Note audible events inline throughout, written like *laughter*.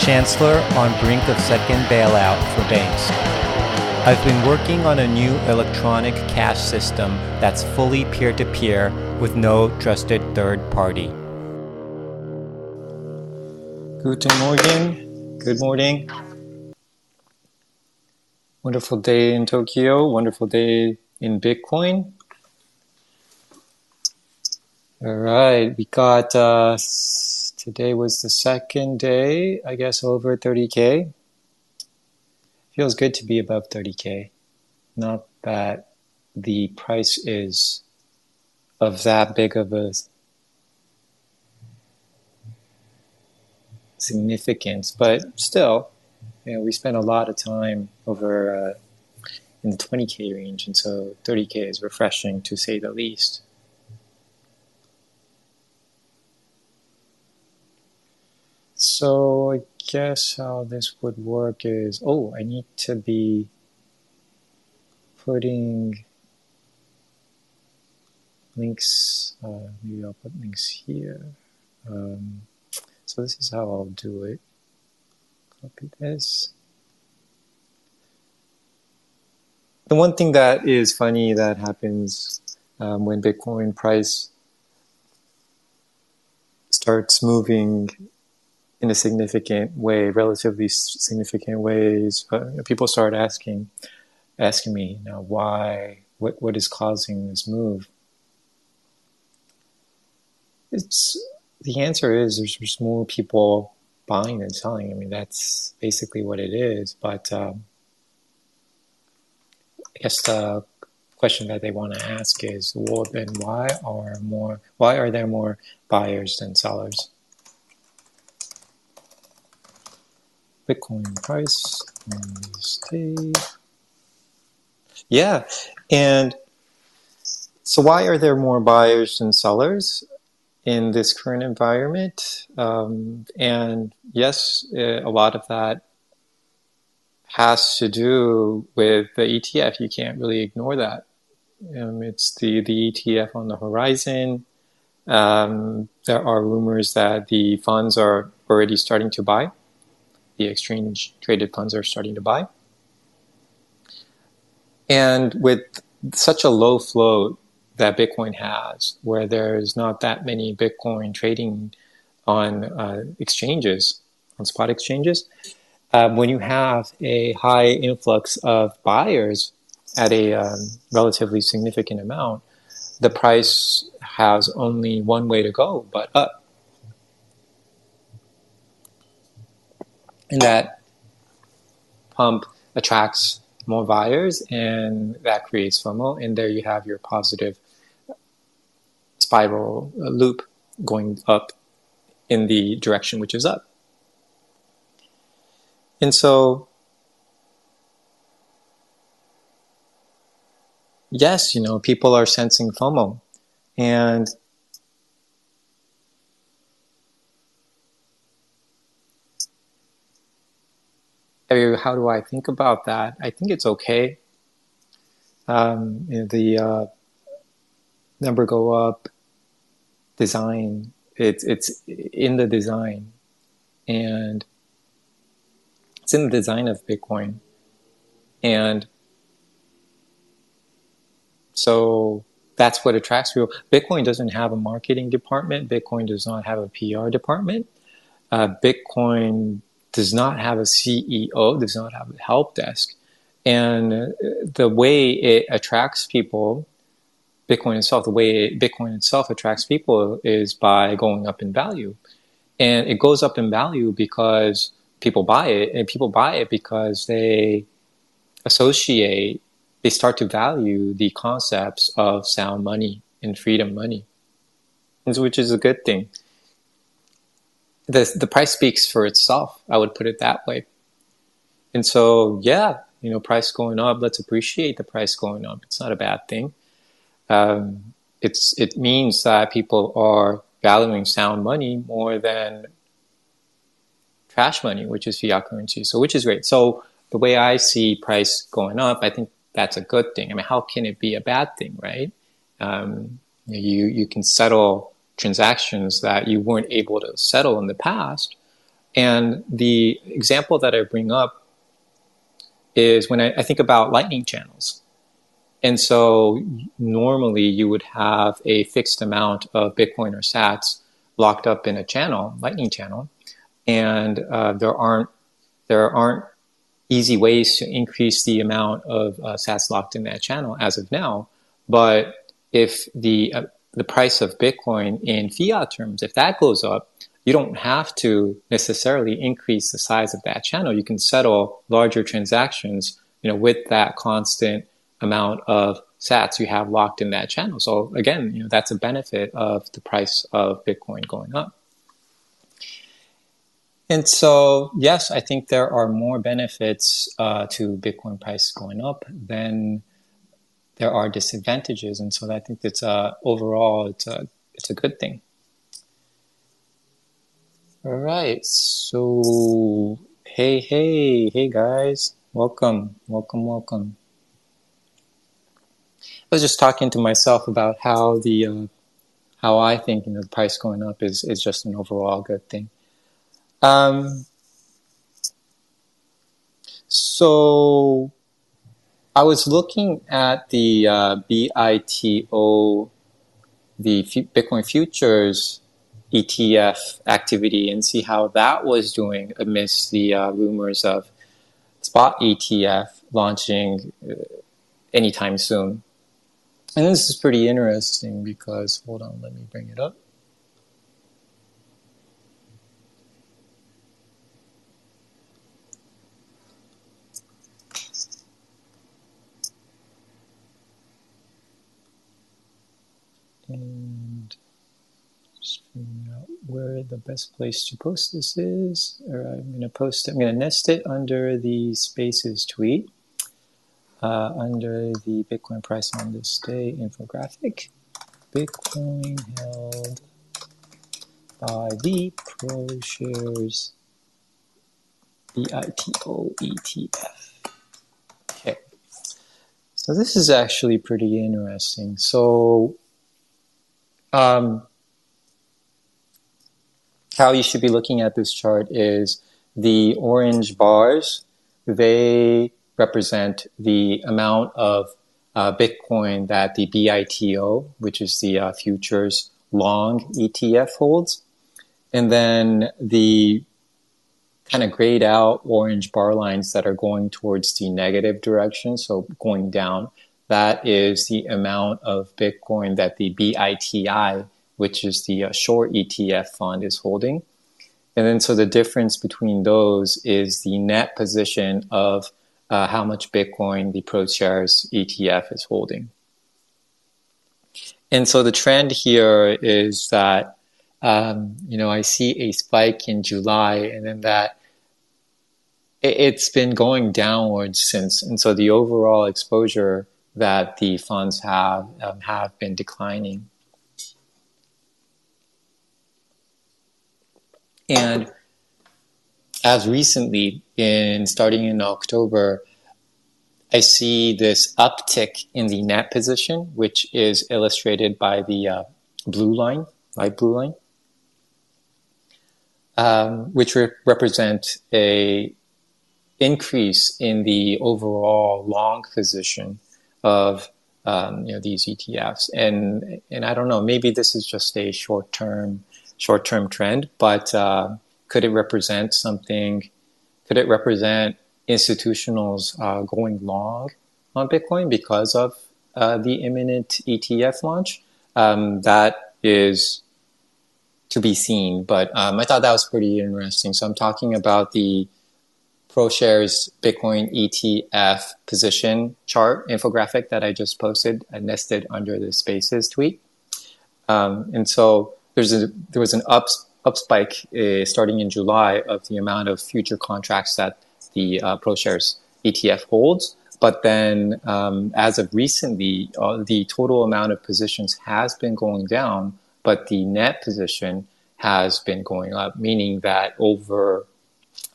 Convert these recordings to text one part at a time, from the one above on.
Chancellor on brink of second bailout for banks. I've been working on a new electronic cash system that's fully peer to peer with no trusted third party. Guten Morgen. Good morning. Wonderful day in Tokyo. Wonderful day in Bitcoin. All right, we got uh, today was the second day, I guess, over 30k. Feels good to be above 30k. Not that the price is of that big of a significance, but still, you know, we spent a lot of time over uh, in the 20k range, and so 30k is refreshing to say the least. So I guess how this would work is, oh, I need to be putting links, uh, maybe I'll put links here. Um, so this is how I'll do it. Copy this. The one thing that is funny that happens um, when Bitcoin price starts moving in a significant way, relatively significant ways, uh, people start asking, asking me, now why, what, what is causing this move? It's the answer is there's just more people buying and selling. I mean, that's basically what it is. But um, I guess the question that they want to ask is, well, then why are more? Why are there more buyers than sellers? Bitcoin price. Yeah, and so why are there more buyers than sellers? in this current environment. Um, and yes, uh, a lot of that has to do with the ETF. You can't really ignore that. Um, it's the, the ETF on the horizon. Um, there are rumors that the funds are already starting to buy. The exchange traded funds are starting to buy. And with such a low float, that Bitcoin has, where there's not that many Bitcoin trading on uh, exchanges, on spot exchanges. Um, when you have a high influx of buyers at a um, relatively significant amount, the price has only one way to go, but up. And that pump attracts more buyers and that creates FOMO. And there you have your positive spiral loop going up in the direction which is up. And so, yes, you know, people are sensing FOMO. And how do I think about that? I think it's okay. Um, you know, the uh, number go up, design. It's it's in the design, and it's in the design of Bitcoin, and so that's what attracts people. Bitcoin doesn't have a marketing department. Bitcoin does not have a PR department. Uh, Bitcoin does not have a CEO. Does not have a help desk, and the way it attracts people Bitcoin itself, the way Bitcoin itself attracts people is by going up in value. And it goes up in value because people buy it, and people buy it because they associate, they start to value the concepts of sound money and freedom money, which is a good thing. The, the price speaks for itself, I would put it that way. and so, yeah, you know, price going up. Let's appreciate the price going up. It's not a bad thing. Um, it's it means that people are valuing sound money more than trash money, which is fiat currency. So, which is great. So, the way I see price going up, I think that's a good thing. I mean, how can it be a bad thing, right? Um, you you can settle transactions that you weren't able to settle in the past. And the example that I bring up is when I, I think about lightning channels. And so normally you would have a fixed amount of Bitcoin or sats locked up in a channel, lightning channel, and uh, there aren't there aren't easy ways to increase the amount of uh, sats locked in that channel as of now. But if the uh, the price of Bitcoin in fiat terms, if that goes up, you don't have to necessarily increase the size of that channel. You can settle larger transactions, you know, with that constant amount of sats you have locked in that channel. So again, you know, that's a benefit of the price of Bitcoin going up. And so, yes, I think there are more benefits uh, to Bitcoin price going up than there are disadvantages. And so I think it's a, overall, it's a, it's a good thing. All right. So, hey, hey, hey, guys. Welcome, welcome, welcome. I was just talking to myself about how the uh, how I think you know the price going up is is just an overall good thing. Um, so I was looking at the uh, BITO, the Bitcoin futures ETF activity and see how that was doing amidst the uh, rumors of spot ETF launching uh, anytime soon. And this is pretty interesting because, hold on, let me bring it up. And just figuring out where the best place to post this is. Or I'm going to post I'm going to nest it under the spaces tweet, uh, under the Bitcoin price on this day infographic. Bitcoin held by the ProShares BITO ETF. Okay. So this is actually pretty interesting. So um, how you should be looking at this chart is the orange bars, they represent the amount of uh, Bitcoin that the BITO, which is the uh, futures long ETF holds. And then the kind of grayed out orange bar lines that are going towards the negative direction, so going down, that is the amount of Bitcoin that the BITI which is the uh, short ETF fund, is holding. And then so the difference between those is the net position of uh, how much Bitcoin the ProShares ETF is holding. And so the trend here is that, um, you know, I see a spike in July and then that it's been going downwards since. And so the overall exposure that the funds have um, have been declining. And as recently, in starting in October, I see this uptick in the net position, which is illustrated by the uh, blue line, light blue line, um, which re- represent a increase in the overall long position of um, you know these ETFs. And and I don't know, maybe this is just a short term short term trend, but uh, could it represent something? Could it represent institutionals uh, going long on Bitcoin because of uh, the imminent ETF launch? Um, that is to be seen, but um, I thought that was pretty interesting. So I'm talking about the ProShares Bitcoin ETF position chart infographic that I just posted, I nested under the Spaces tweet. Um, and so there's a there was an up up spike uh, starting in July of the amount of future contracts that the uh, ProShares ETF holds. But then, um, as of recently, uh, the total amount of positions has been going down, but the net position has been going up, meaning that over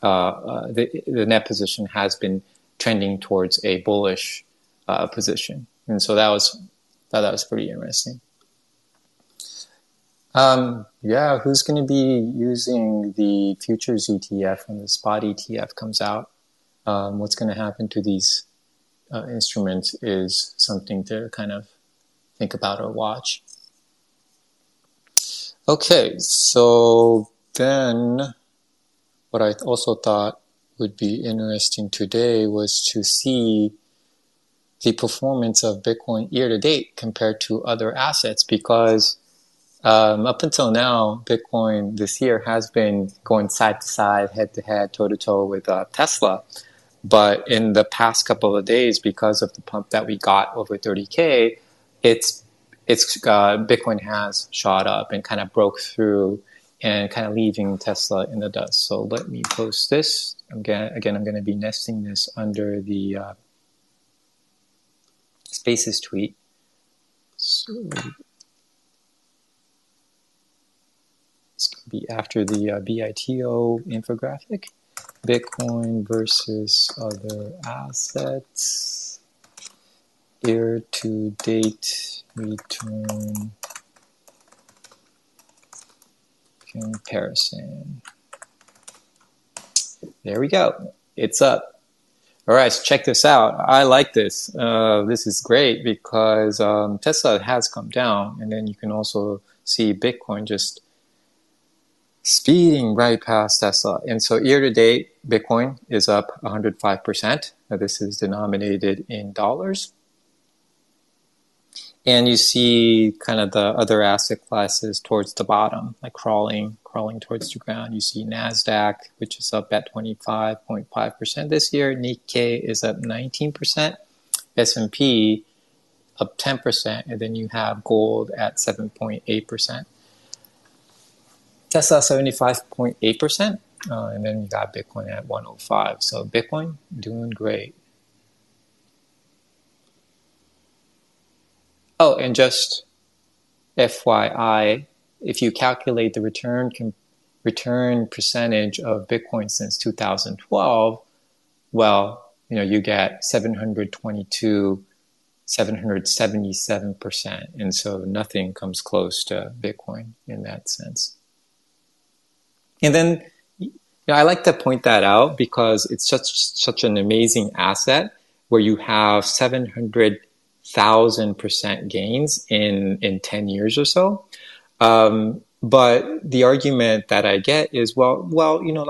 the, the net position has been trending towards a bullish uh, position. And so that was thought that was pretty interesting. Um, yeah, who's going to be using the futures ETF when the spot ETF comes out? Um, what's going to happen to these uh, instruments is something to kind of think about or watch. Okay, so then what I also thought would be interesting today was to see the performance of Bitcoin year to date compared to other assets because um, up until now, Bitcoin this year has been going side to side, head to head, toe to toe with uh, Tesla. But in the past couple of days, because of the pump that we got over 30k, it's it's uh, Bitcoin has shot up and kind of broke through and kind of leaving Tesla in the dust. So let me post this again. Again, I'm going to be nesting this under the uh, Spaces tweet. So it's going to be after the uh, BITO infographic. Bitcoin versus other assets. Year to date return comparison. There we go. It's up. All right, so check this out. I like this. Uh, this is great because um, Tesla has come down, and then you can also see Bitcoin just speeding right past Tesla. And so year to date, Bitcoin is up 105%. Now, this is denominated in dollars. And you see kind of the other asset classes towards the bottom, like crawling, crawling towards the ground. You see NASDAQ, which is up at 25.5% this year. Nikkei is up 19%. S&P up 10%. And then you have gold at 7.8%. Tesla 75.8%. Uh, and then you got Bitcoin at 105. So Bitcoin doing great. Oh, and just FYI, if you calculate the return return percentage of Bitcoin since 2012, well, you know, you get 722 777%. And so nothing comes close to Bitcoin in that sense. And then you know, I like to point that out because it's such such an amazing asset where you have 700,000 percent gains in in 10 years or so. Um, but the argument that I get is, well, well, you know,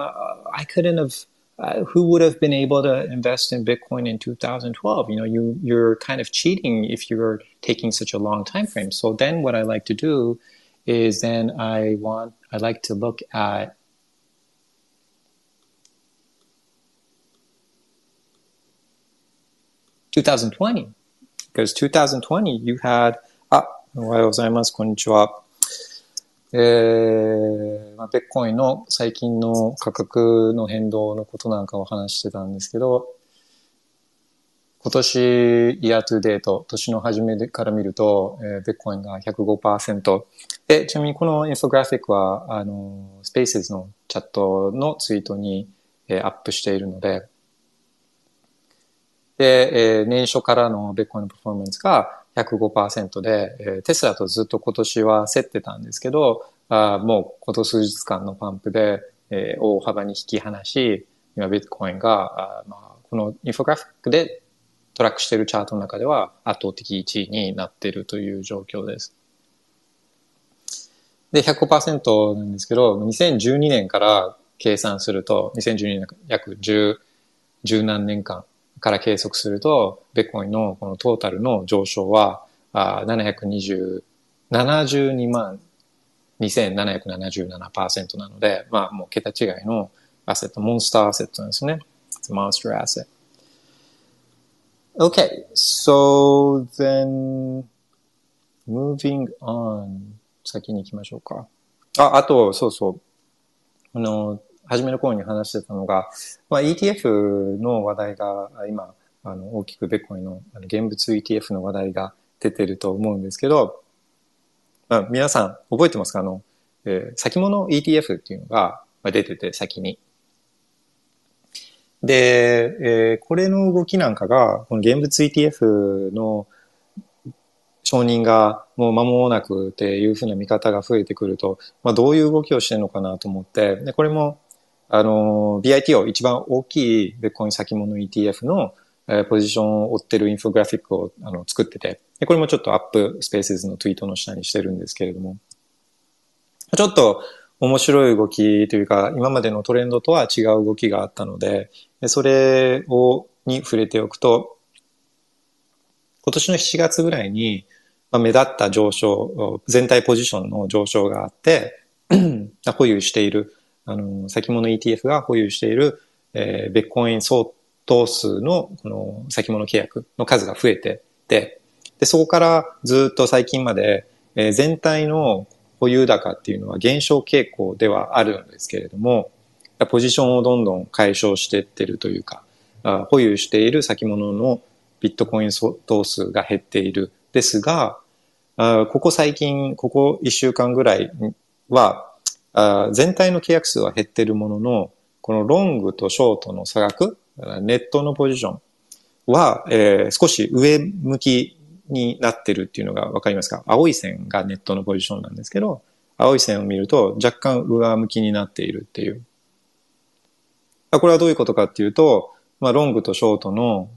I couldn't have. Uh, who would have been able to invest in Bitcoin in 2012? You know, you you're kind of cheating if you're taking such a long time frame. So then, what I like to do is then I want I like to look at 2020. Because 2020 you had, あ、おはようございます。こんにちは。えー、まあ、ベッコインの最近の価格の変動のことなんかを話してたんですけど、今年、イヤートゥーデート、年の初めから見ると、えー、ベッコインが105%。で、ちなみにこのインフォグラフィックは、あの、スペースのチャットのツイートに、えー、アップしているので、で、えー、年初からのベットコインのパフォーマンスが105%で、えー、テスラとずっと今年は競ってたんですけど、あもうこの数日間のパンプで、えー、大幅に引き離し、今ビットコインが、あまあ、このインフォグラフィックでトラックしているチャートの中では圧倒的1位になっているという状況です。で、100%なんですけど、2012年から計算すると、2012年約10、十何年間から計測すると、ベコインのこのトータルの上昇は、あ720、72万2777%なので、まあもう桁違いのアセット、モンスターアセットなんですね。It's a monster asset. Okay, so then moving on 先に行きましょうか。あ、あと、そうそう。あの、初めの頃に話してたのが、まあ、ETF の話題が今、あの、大きくベッコインの現物 ETF の話題が出てると思うんですけど、まあ、皆さん覚えてますか？あの、えー、先物 ETF っていうのが出てて先に。で、えー、これの動きなんかが、この現物 ETF の承認がもう間もなくっていうふうな見方が増えてくると、まあ、どういう動きをしてるのかなと思って、で、これも、あの、BITO 一番大きいベッコイン先物 ETF の、えー、ポジションを追ってるインフォグラフィックをあの作ってて、で、これもちょっとアップスペースズのツイートの下にしてるんですけれども、ちょっと面白い動きというか、今までのトレンドとは違う動きがあったので、それを、に触れておくと、今年の7月ぐらいに、まあ、目立った上昇、全体ポジションの上昇があって、*clears throat* 保有している、あの、先物 ETF が保有している、えー、ベッコイン相当数の、この先物契約の数が増えてで、で、そこからずっと最近まで、えー、全体の保有高っていうのは減少傾向ではあるんですけれども、ポジションをどんどん解消してってるというか、保有している先物のビットコイン等数が減っている。ですが、ここ最近、ここ1週間ぐらいは、あ全体の契約数は減ってるものの、このロングとショートの差額、ネットのポジションは、えー、少し上向きになってるっていうのがわかりますか？青い線がネットのポジションなんですけど、青い線を見ると若干上向きになっているっていう。これはどういうことかっていうと、まあ、ロングとショートの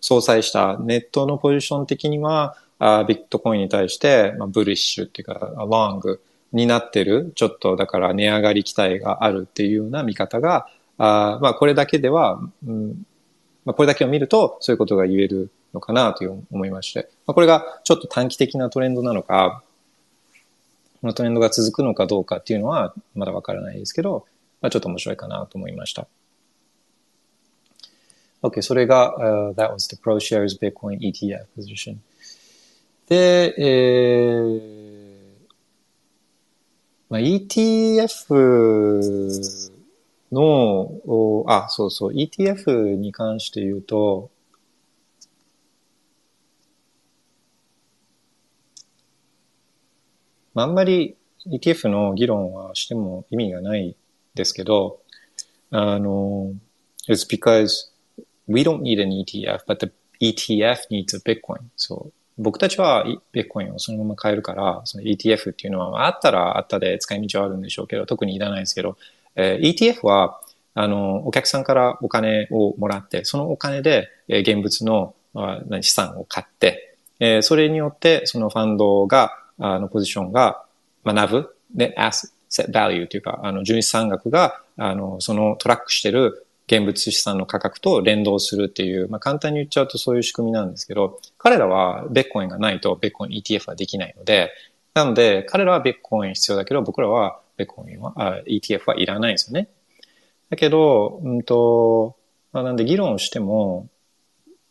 相殺したネットのポジション的には、あビットコインに対して、まあ、ブリッシュっていうか、ロングになってる、ちょっとだから値上がり期待があるっていうような見方が、あまあこれだけでは、うんまあ、これだけを見るとそういうことが言えるのかなという思いまして、まあ、これがちょっと短期的なトレンドなのか、このトレンドが続くのかどうかっていうのはまだわからないですけど、まあ、ちょっと面白いかなと思いました。OK、それが、uh, that was the ProShares Bitcoin ETF position. で、えーまあ、ETF の、あ、そうそう、ETF に関して言うと、まあ、あんまり ETF の議論はしても意味がないですけど、あの、it's because we don't need an ETF, but the ETF needs a Bitcoin. そう。僕たちはビットコインをそのまま買えるから、その ETF っていうのは、あったらあったで使い道はあるんでしょうけど、特にいらないですけど、えー、ETF は、あの、お客さんからお金をもらって、そのお金で、えー、現物の、あ、資産を買って、えー、それによって、そのファンドが、あの、ポジションが学ぶ、で、asset value というか、あの、純資産額が、あの、そのトラックしてる現物資産の価格と連動するっていう、まあ、簡単に言っちゃうとそういう仕組みなんですけど、彼らはベッコインがないとベッコイン ETF はできないので、なので、彼らはベッコイン必要だけど、僕らはベッコインは、あ ETF はいらないんですよね。だけど、うんと、まあ、なんで議論しても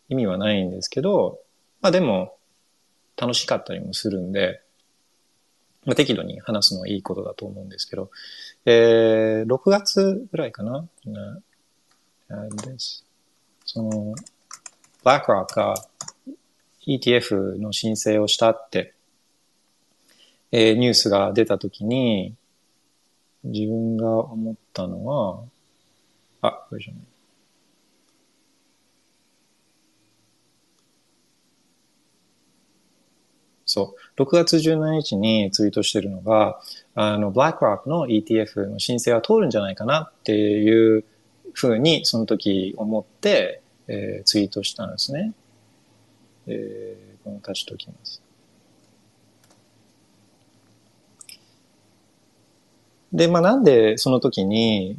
意味はないんですけど、まあでも楽しかったりもするんで、まあ、適度に話すのはいいことだと思うんですけど、えー、6月ぐらいかな？です。その、BlackRock が ETF の申請をしたって、えー、ニュースが出たときに、自分が思ったのは、あ、これじゃない。そう。6月17日にツイートしてるのが、あの、BlackRock の ETF の申請は通るんじゃないかなっていうふうにその時思って、えー、ツイートしたんですね。えー、この足しておきます。で、まあなんでその時に、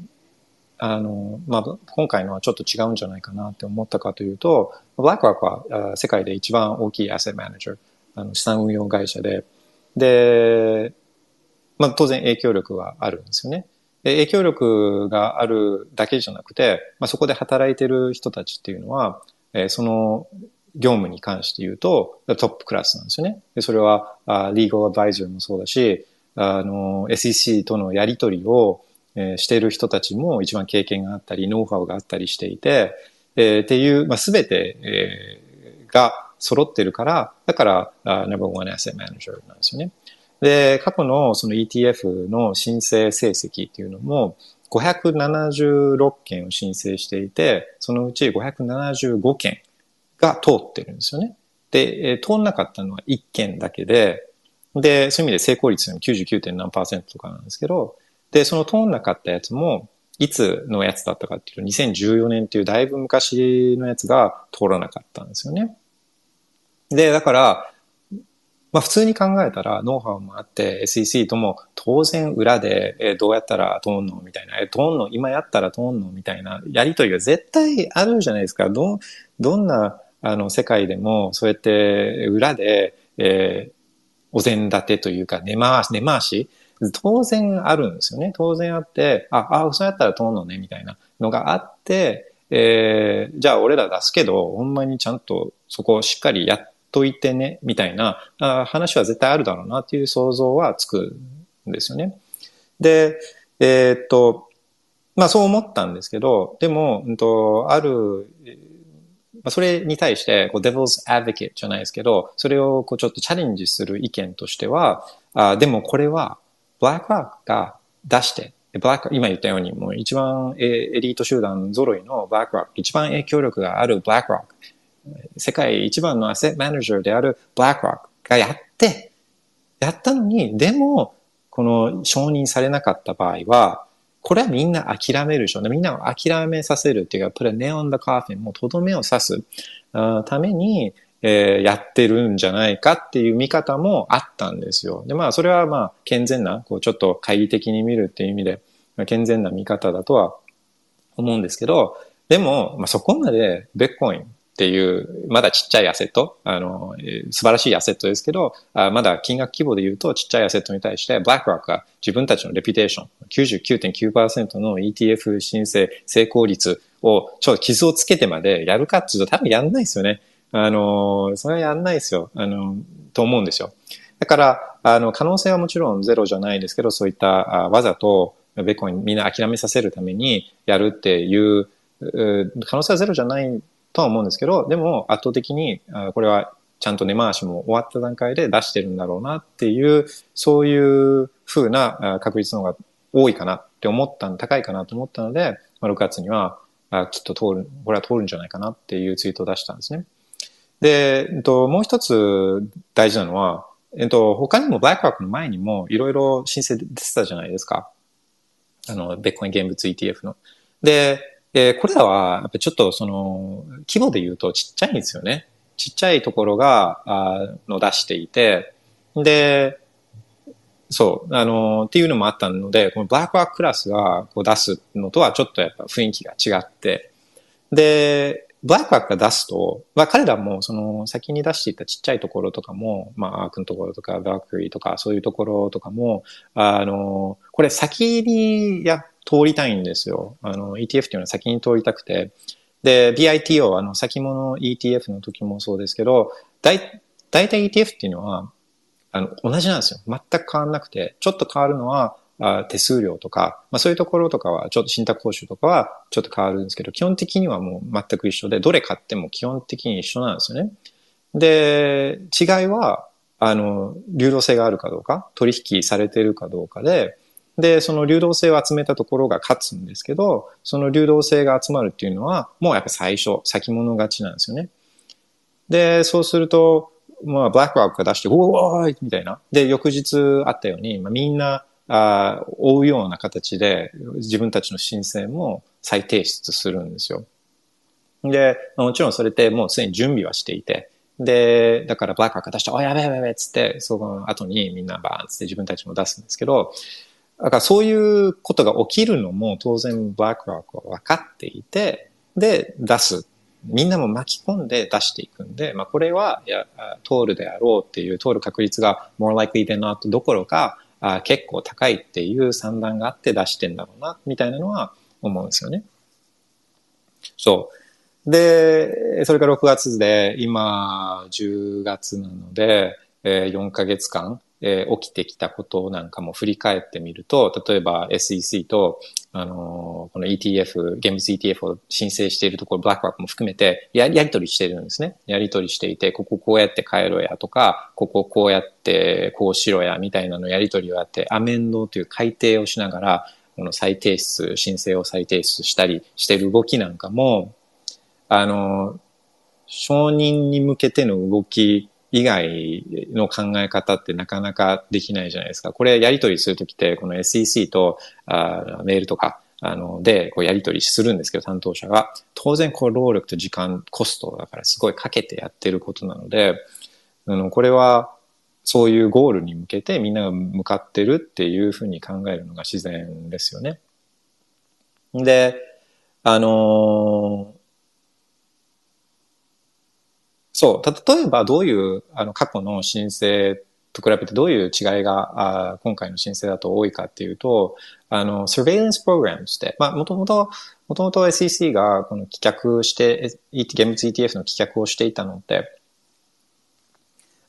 あの、まあ今回のはちょっと違うんじゃないかなって思ったかというと、ブラックワークは世界で一番大きいアセットマネージャー、あの資産運用会社で、で、まあ当然影響力はあるんですよね。影響力があるだけじゃなくて、まあ、そこで働いてる人たちっていうのは、えー、その業務に関して言うとトップクラスなんですよね。でそれは、あリーガルアドバイザーもそうだし、あの、SEC とのやりとりを、えー、している人たちも一番経験があったり、ノウハウがあったりしていて、えー、っていう、まあ、すべて、えー、が揃ってるから、だから、Number One Asset Manager なんですよね。で、過去のその ETF の申請成績っていうのも、576件を申請していて、そのうち575件が通ってるんですよね。で、通んなかったのは1件だけで、で、そういう意味で成功率は 99. 何パーセントとかなんですけど、で、その通んなかったやつも、いつのやつだったかっていうと、2014年っていうだいぶ昔のやつが通らなかったんですよね。で、だから、まあ普通に考えたらノウハウもあって SEC とも当然裏で、えどうやったら通んのみたいな、え通んの今やったら通んのみたいなやりとりが絶対あるじゃないですか。ど、どんなあの世界でもそうやって裏で、えー、お膳立てというか根回し、根回し当然あるんですよね。当然あって、あ、あ、そうやったら通んのね、みたいなのがあって、えー、じゃあ俺ら出すけど、ほんまにちゃんとそこをしっかりやってといてね、みたいな話は絶対あるだろうなっていう想像はつくんですよね。で、えー、っと、まあそう思ったんですけど、でも、うんと、ある、まあ、それに対して、こう、devil's advocate じゃないですけど、それをこうちょっとチャレンジする意見としては、あでもこれは、ブラックロックが出して、ブラック、今言ったように、もう一番エリート集団揃いのブラックロック、一番影響力があるブラックロック、世界一番のアセットマネージャーであるブラックロックがやって、やったのに、でも、この承認されなかった場合は、これはみんな諦めるでしょうね。みんなを諦めさせるっていうか、プレネオンダカーフィン、もうとどめを刺すために、えー、やってるんじゃないかっていう見方もあったんですよ。で、まあ、それはまあ、健全な、こう、ちょっと懐疑的に見るっていう意味で、健全な見方だとは思うんですけど、でも、まあ、そこまでベッコインっていう、まだちっちゃいアセット、あの、素晴らしいアセットですけど、あまだ金額規模で言うとちっちゃいアセットに対して、ブラックロックが自分たちのレピュテーション、99.9%の ETF 申請成功率をちょっと傷をつけてまでやるかっていうと多分やんないですよね。あの、それはやんないですよ。あの、と思うんですよ。だから、あの、可能性はもちろんゼロじゃないですけど、そういったあわざとベコンみんな諦めさせるためにやるっていう可能性はゼロじゃないとは思うんですけど、でも圧倒的にこれはちゃんと根回しも終わった段階で出してるんだろうなっていう、そういう風な確率の方が多いかなって思った高いかなと思ったので、ま6月にはきっと通る、これは通るんじゃないかなっていうツイートを出したんですね。で、えっと、もう一つ大事なのは、えっと、他にもブラックロックの前にもいろいろ申請出てたじゃないですか。あの、ベッコイン現物 ETF の。で、えー、これらは、やっぱちょっとその、規模で言うとちっちゃいんですよね。ちっちゃいところが、あの出していて、で、そう、あの、っていうのもあったので、このブラックロッククラスがこう出すのとはちょっとやっぱ雰囲気が違って、で、ブラックバックが出すと、まあ彼らもその先に出していたちっちゃいところとかも、まあアークのところとか、バークリーとか、そういうところとかも、あの、これ先にやっ、通りたいんですよ。あの、ETF っていうのは先に通りたくて。で、BITO、あの、先物 ETF の時もそうですけど、だい、大体 ETF っていうのは、あの、同じなんですよ。全く変わんなくて、ちょっと変わるのは、あ手数料とか、まあそういうところとかは、ちょっと信託報酬とかはちょっと変わるんですけど、基本的にはもう全く一緒で、どれ買っても基本的に一緒なんですよね。で、違いは、あの、流動性があるかどうか、取引されてるかどうかで、で、その流動性を集めたところが勝つんですけど、その流動性が集まるっていうのは、もうやっぱ最初、先物勝ちなんですよね。で、そうすると、まあ、ブラックロックが出して、おーいみたいな。で、翌日あったように、まあ、みんなあ追うような形で自分たちの申請も再提出するんですよ。で、もちろんそれってもうすでに準備はしていて、で、だからブラックアーク出して、おやべやべやべっつって、その後にみんなバーンつって自分たちも出すんですけど、だからそういうことが起きるのも当然ブラックロックは分かっていて、で、出す。みんなも巻き込んで出していくんで、まあこれは、や、通るであろうっていう通る確率が more likely than not どころか、あ結構高いっていう算段があって出してんだろうな、みたいなのは思うんですよね。そう。で、それから6月で、今、10月なので、えー、4ヶ月間、えー、起きてきたことなんかも振り返ってみると、例えば SEC と、あのー、この ETF、現物 ETF を申請しているところ、ブラックロックも含めてや、やり取りしてるんですね。やり取りしていて、こここうやって変えろやとか、こここうやってこうしろやみたいなのやり取りをやって、アメンドという改定をしながら、この再提出、申請を再提出したりしてる動きなんかも、あの、承認に向けての動き以外の考え方ってなかなかできないじゃないですか。これやり取りするときって、この SEC とあメールとか、あの、で、こうやり取りするんですけど、担当者が。当然、こう、労力と時間、コストだからすごいかけてやってることなので、あの、これは、そういうゴールに向けてみんなが向かってるっていうふうに考えるのが自然ですよね。で、あのそう、例えばどういう、あの、過去の申請と比べてどういう違いが、あ今回の申請だと多いかっていうと、あの、surveillance programs って、まあ、もともと、もともと SEC がこの棄却して、現物 ETF の棄却をしていたので、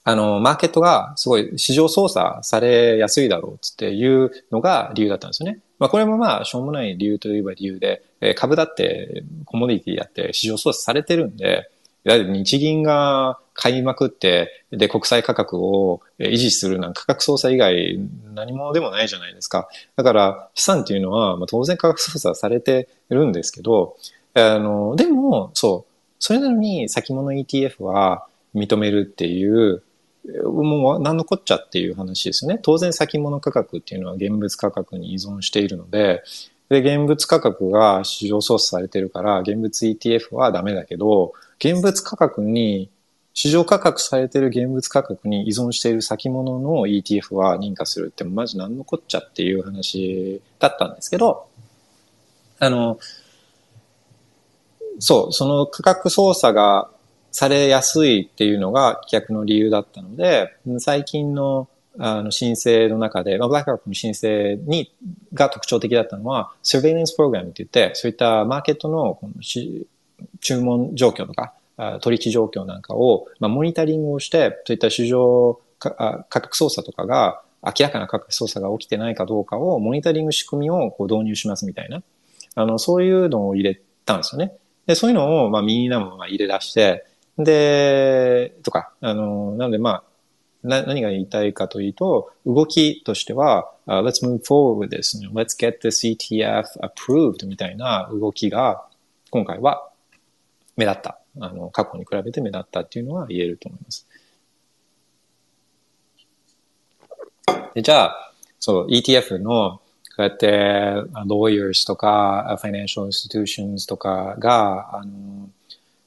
あの、マーケットがすごい市場操作されやすいだろうっていうのが理由だったんですよね。まあこれもまあしょうもない理由といえば理由で、株だってコモディティやって市場操作されてるんで、だって日銀が買いまくって、で、国債価格を維持するなん価格操作以外何もでもないじゃないですか。だから、資産っていうのは、まあ、当然価格操作されてるんですけど、あの、でも、そう、それなのに先物 ETF は認めるっていう、もう何のこっちゃっていう話ですよね。当然先物価格っていうのは現物価格に依存しているので、で、現物価格が市場操作されてるから、現物 ETF はダメだけど、現物価格に、市場価格されてる現物価格に依存している先物の ETF は認可するってマジ何のこっちゃっていう話だったんですけど、あの、そう、その価格操作がされやすいっていうのが棄却の理由だったので、最近のあの申請の中で、まあ、ブラックロックの申請にが特徴的だったのは、surveillance program って言って、そういったマーケットのこの注文状況とか、取引状況なんかを、まあ、モニタリングをして、そういった市場価格操作とかが、明らかな価格操作が起きてないかどうかをモニタリング仕組みをこう導入しますみたいな。あの、そういうのを入れたんですよね。で、そういうのを、まあ、みんなも入れ出して、で、とか、あの、なのでまあ、な何が言いたいかというと、動きとしては、uh, let's move forward with this, let's get this ETF approved みたいな動きが、今回は目立った。あの、過去に比べて目立ったっていうのは言えると思います。でじゃあ、そう、ETF の、こうやって、lawyers とか、financial institutions とかが、あの、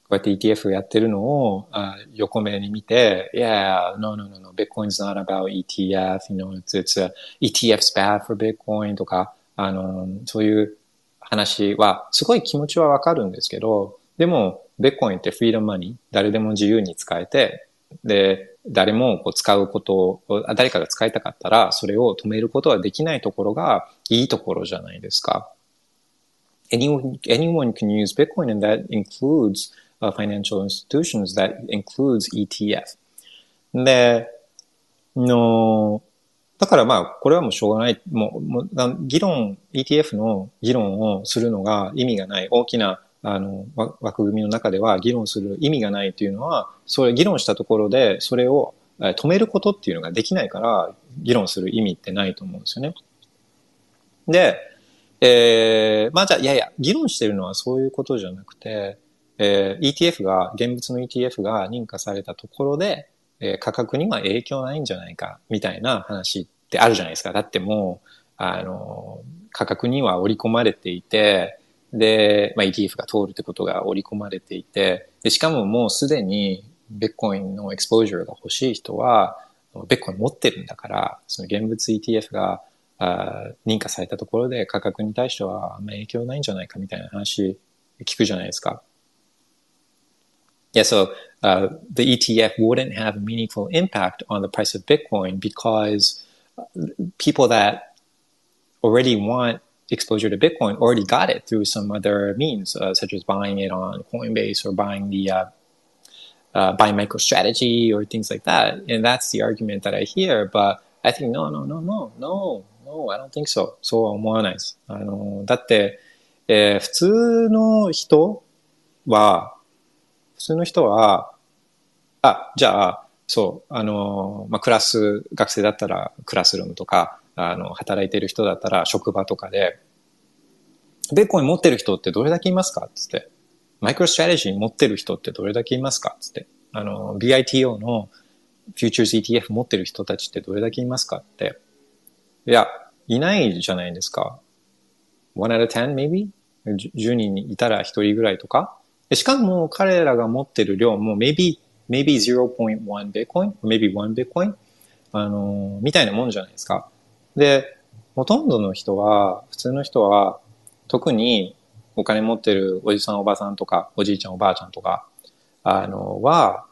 こうやって ETF やってるのをあ横目に見て、Yeah, no, no, no, no, Bitcoin's not about ETF, you know, it's, it's a, ETF's bad for Bitcoin とか、あの、そういう話は、すごい気持ちはわかるんですけど、でも、ベッコインってフリーダムマニー、誰でも自由に使えて、で、誰もこう使うことを、誰かが使いたかったら、それを止めることはできないところがいいところじゃないですか。Anyone, anyone can use Bitcoin and that includes uh, financial institutions that includes ETF. で、の、だからまあ、これはもうしょうがない。もう、もう議論、ETF の議論をするのが意味がない。大きな、あの、枠組みの中では議論する意味がないというのは、それ議論したところで、それを止めることっていうのができないから、議論する意味ってないと思うんですよね。で、えー、まあじゃあ、いやいや、議論してるのはそういうことじゃなくて、えー、ETF が、現物の ETF が認可されたところで、えー、価格には影響ないんじゃないか、みたいな話ってあるじゃないですか。だってもう、あの、価格には織り込まれていて、で、まあ、ETF が通るってことが織り込まれていて、で、しかももうすでにベットコインのエクスポージャーが欲しい人は、ベットコイン持ってるんだから、その現物 ETF があ認可されたところで価格に対してはあんまり影響ないんじゃないかみたいな話聞くじゃないですか。Yeah, so uh, the ETF wouldn't have a meaningful impact on the price of Bitcoin because people that already want exposure to Bitcoin already got it through some other means, uh, such as buying it on Coinbase or buying the uh, uh, buying MicroStrategy or things like that. And that's the argument that I hear. But I think no, no, no, no, no, no, I don't think so. そうは思わないです。あの、だって、えー、普通の人は、普通の人は、あ、じゃあ、そう、あの、まあ、クラス、学生だったらクラスルームとか、あの、働いてる人だったら職場とかで、ベッコイン持ってる人ってどれだけいますか？つって。マイクロストラテジー持ってる人ってどれだけいますか？つって。あの、BITO の Futures ETF 持ってる人たちってどれだけいますか？って。いや、いないじゃないですか。1 out of ten maybe? 10人にいたら1人ぐらいとか。しかも彼らが持ってる量も maybe, maybe 0.1 Bitcoin, maybe 1 Bitcoin あの、みたいなもんじゃないですか。で、ほとんどの人は、普通の人は、特にお金持ってるおじさんおばさんとか、おじいちゃんおばあちゃんとか、あの、は、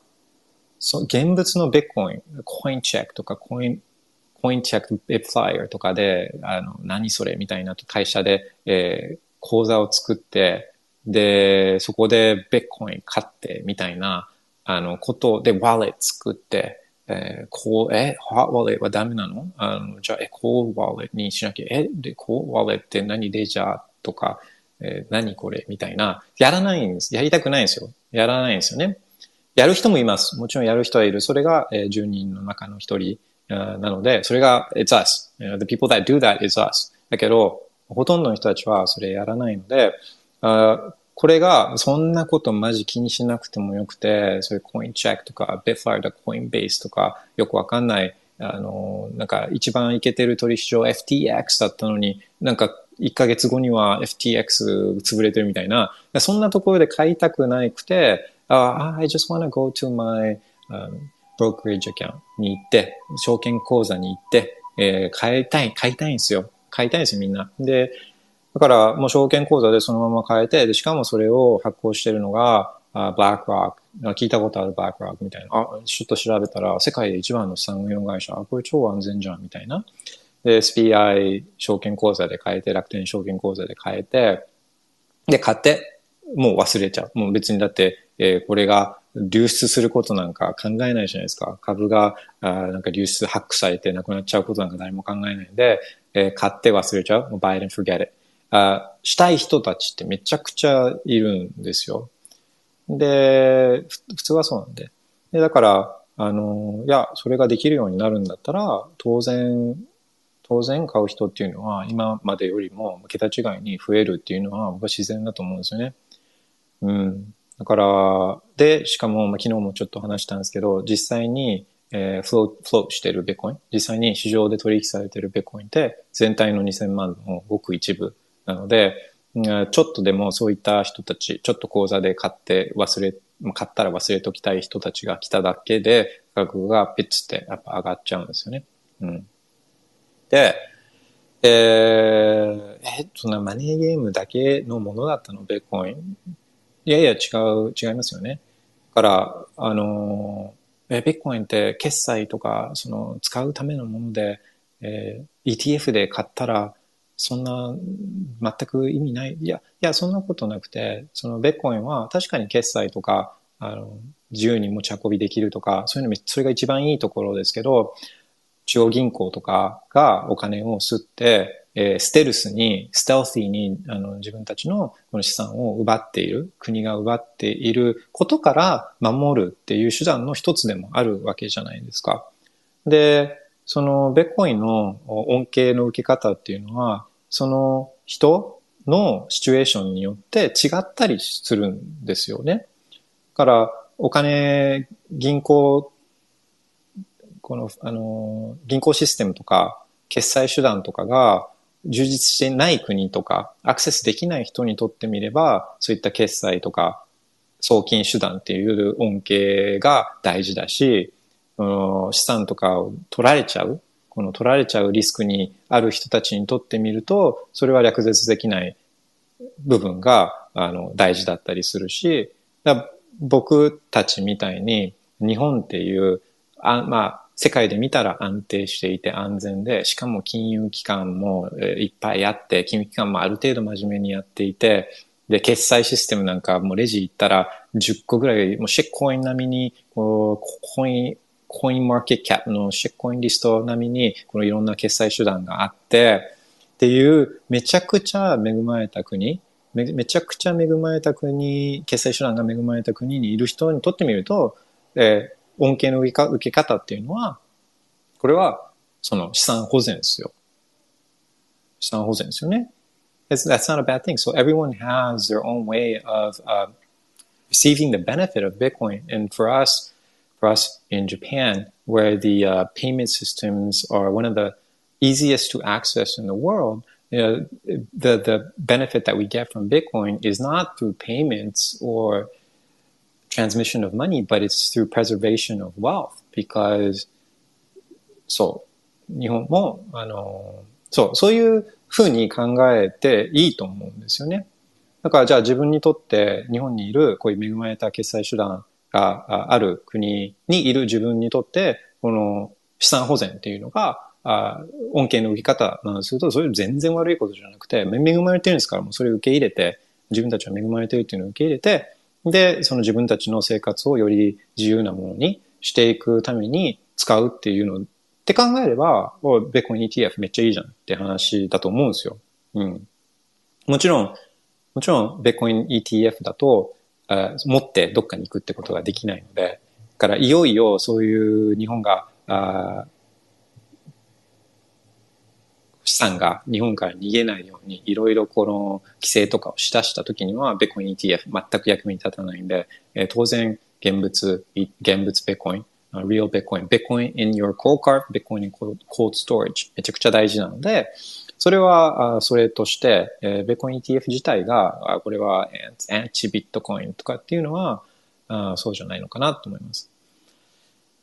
そ現物のベッコイン、コインチェックとか、コイン、コインチェックビッフライヤーとかで、あの、何それみたいな会社で、えー、口座を作って、で、そこでベッコイン買ってみたいな、あの、ことで、ワレット作って、えー、こう、え、ハーワレットはダメなの？あの、じゃあ、え、コーワレットにしなきゃ、え、で、コーワレットって何で？じゃあとか、えー、何これ？みたいな、やらないんです。やりたくないんですよ。やらないんですよね。やる人もいます。もちろんやる人はいる。それが、えー、10人の中の一人なので、それが、it's us. The people that do that is us. だけど、ほとんどの人たちはそれやらないので、あこれが、そんなことマジ気にしなくてもよくて、そういうコインチェックとか、ベファーとかコインベースとか、よくわかんない、あの、なんか一番いけてる取引所 FTX だったのに、なんか1ヶ月後には FTX 潰れてるみたいな、そんなところで買いたくなくて、uh, I just wanna go to my、um, brokerage account に行って、証券口座に行って、えー、買いたい、買いたいんですよ。買いたいんですよ、みんな。で、だからもう証券口座でそのまま買えて、で、しかもそれを発行してるのが、あブラックロック、聞いたことあるブラックロックみたいな。あ、ちょっと調べたら、世界で一番の資産運用会社、あ、これ超安全じゃん、みたいな。で、SPI 証券口座で買えて、楽天証券口座で買えて、で、買って、もう忘れちゃう。もう別にだって、えー、これが流出することなんか考えないじゃないですか。株があなんか流出、ハックされてなくなっちゃうことなんか誰も考えないんで、えー、買って忘れちゃう。もう buy it and forget it. あしたい人たちってめちゃくちゃいるんですよ。で、普通はそうなんで。でだから、あの、いや、それができるようになるんだったら、当然、当然買う人っていうのは今までよりも桁違いに増えるっていうのは僕は自然だと思うんですよね。うん。だから、で、しかも、まあ、昨日もちょっと話したんですけど、実際に、えー、フロー、フローしてるベコイン、実際に市場で取引されてるベコインって全体の2000万のごく一部なので、ちょっとでもそういった人たち、ちょっと口座で買って忘れ、買ったら忘れときたい人たちが来ただけで、価格がピッツってやっぱ上がっちゃうんですよね。うん。で、えー、え、そんなマネーゲームだけのものだったの？ベコイン？いやいや、違う、違いますよね。だから、あの、え、ビッコインって決済とか、その、使うためのもので、えー、ETF で買ったら、そんな、全く意味ない。いや、いや、そんなことなくて、そのベッコインは確かに決済とか、あの、自由に持ち運びできるとか、そういうの、それが一番いいところですけど、中央銀行とかがお金を吸って、えー、ステルスに、ステルシーにあの自分たちのこの資産を奪っている、国が奪っていることから守るっていう手段の一つでもあるわけじゃないですか。で、そのベッコインの恩恵の受け方っていうのは、その人のシチュエーションによって違ったりするんですよね。だから、お金、銀行、この、あの、銀行システムとか、決済手段とかが、充実してない国とか、アクセスできない人にとってみれば、そういった決済とか、送金手段っていう恩恵が大事だし、資産とかを取られちゃう、この取られちゃうリスクにある人たちにとってみると、それは略絶できない部分があの大事だったりするし、だ僕たちみたいに日本っていう、あまあ、世界で見たら安定していて安全で、しかも金融機関もいっぱいあって、金融機関もある程度真面目にやっていて、で、決済システムなんかもうレジ行ったら10個ぐらい、もうシェッコイン並みに、こう、コイン、コインマーケットキャップのシェッコインリスト並みに、このいろんな決済手段があって、っていう、めちゃくちゃ恵まれた国、めめちゃくちゃ恵まれた国、決済手段が恵まれた国にいる人にとってみると、えー、恩恵の受け受け方っていうのは、これは、その資産保全ですよ。資産保全ですよね。It's, that's not a bad thing. So everyone has their own way of uh, receiving the benefit of Bitcoin. And for us, for us in Japan, where the uh, payment systems are one of the easiest to access in the world, you know, the the benefit that we get from Bitcoin is not through payments or transmission of money, but it's through preservation of wealth. Because そう、日本もあのそう、そういうふうに考えていいと思うんですよね。だからじゃあ自分にとって日本にいるこういう恵まれた決済手段 がある国にいる自分にとってこの資産保全っていうのがあ恩恵の受け方なんですけど、それ全然悪いことじゃなくて、恵まれてるんですからもうそれを受け入れて、自分たちは恵まれてるっていうのを受け入れて、で、その自分たちの生活をより自由なものにしていくために使うっていうのって考えれば、ベコン ETF めっちゃいいじゃんって話だと思うんですよ。うん。もちろん、もちろん、ベコイン ETF だと、持ってどっかに行くってことができないので、からいよいよそういう日本が、あ資産が日本から逃げないように、いろいろこの規制とかをしだしたときには、ベコイン ETF 全く役目に立たないんで、えー、当然、現物、現物ベコイン、real Bitcoin、Bitcoin your cold card, Bitcoin cold storage めちゃくちゃ大事なので、それは、それとして、えー、ベコイン ETF 自体が、これはアンチビットコインとかっていうのは、あそうじゃないのかなと思います。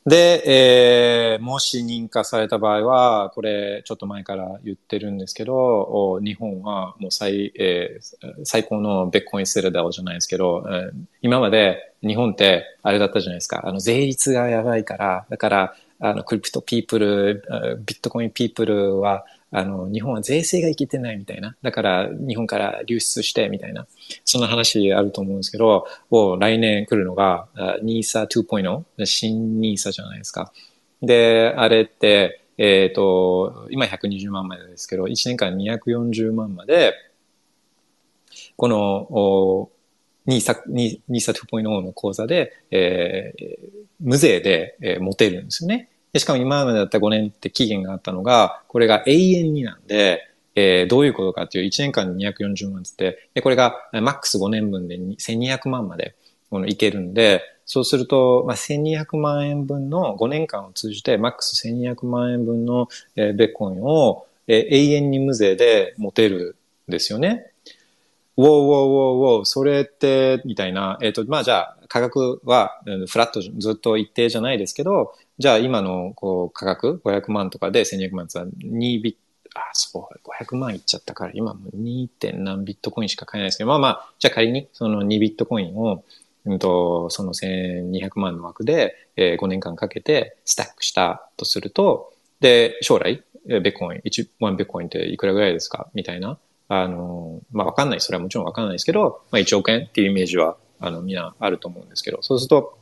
で、えー、もし認可された場合は、これちょっと前から言ってるんですけど、日本はもう最,、えー、最高のベッコインセルダーじゃないですけど、えー、今まで日本ってあれだったじゃないですか。あの税率がやばいから、だからあのクリプトピープル、ビットコインピープルはあの、日本は税制がいけてないみたいな。だから、日本から流出してみたいな。そんな話あると思うんですけど、を来年来るのが、NISA 2.0、新 NISA じゃないですか。で、あれって、えっ、ー、と、今120万までですけど、1年間240万まで、この、NISA, NISA 2.0の講座で、えー、無税で、えー、持てるんですよね。でしかも今までだった5年って期限があったのが、これが永遠になんで、えー、どういうことかっていう1年間に240万って言って、で、これがマックス5年分で1200万までこのいけるんで、そうすると、まあ、1200万円分の5年間を通じてマックス1200万円分の、えー、ベッコインを、えー、永遠に無税で持てるんですよね。ウォーウォーウォーウォー、それって、みたいな、えっ、ー、と、まあじゃあ、価格は、フラットずっと一定じゃないですけど、じゃあ今のこう価格500万とかで1200万って2ビット、あ、そう、500万いっちゃったから、今も 2. 点何ビットコインしか買えないですけど、まあまあ、じゃあ仮にその2ビットコインを、うんと、その1200万の枠で、えー、5年間かけてスタックしたとすると、で、将来、ベッコイン、1、1ベッコインっていくらぐらいですか？みたいな。あの、まあわかんない。それはもちろんわかんないですけど、まあ1億円っていうイメージは、あの、みんなあると思うんですけど、そうすると、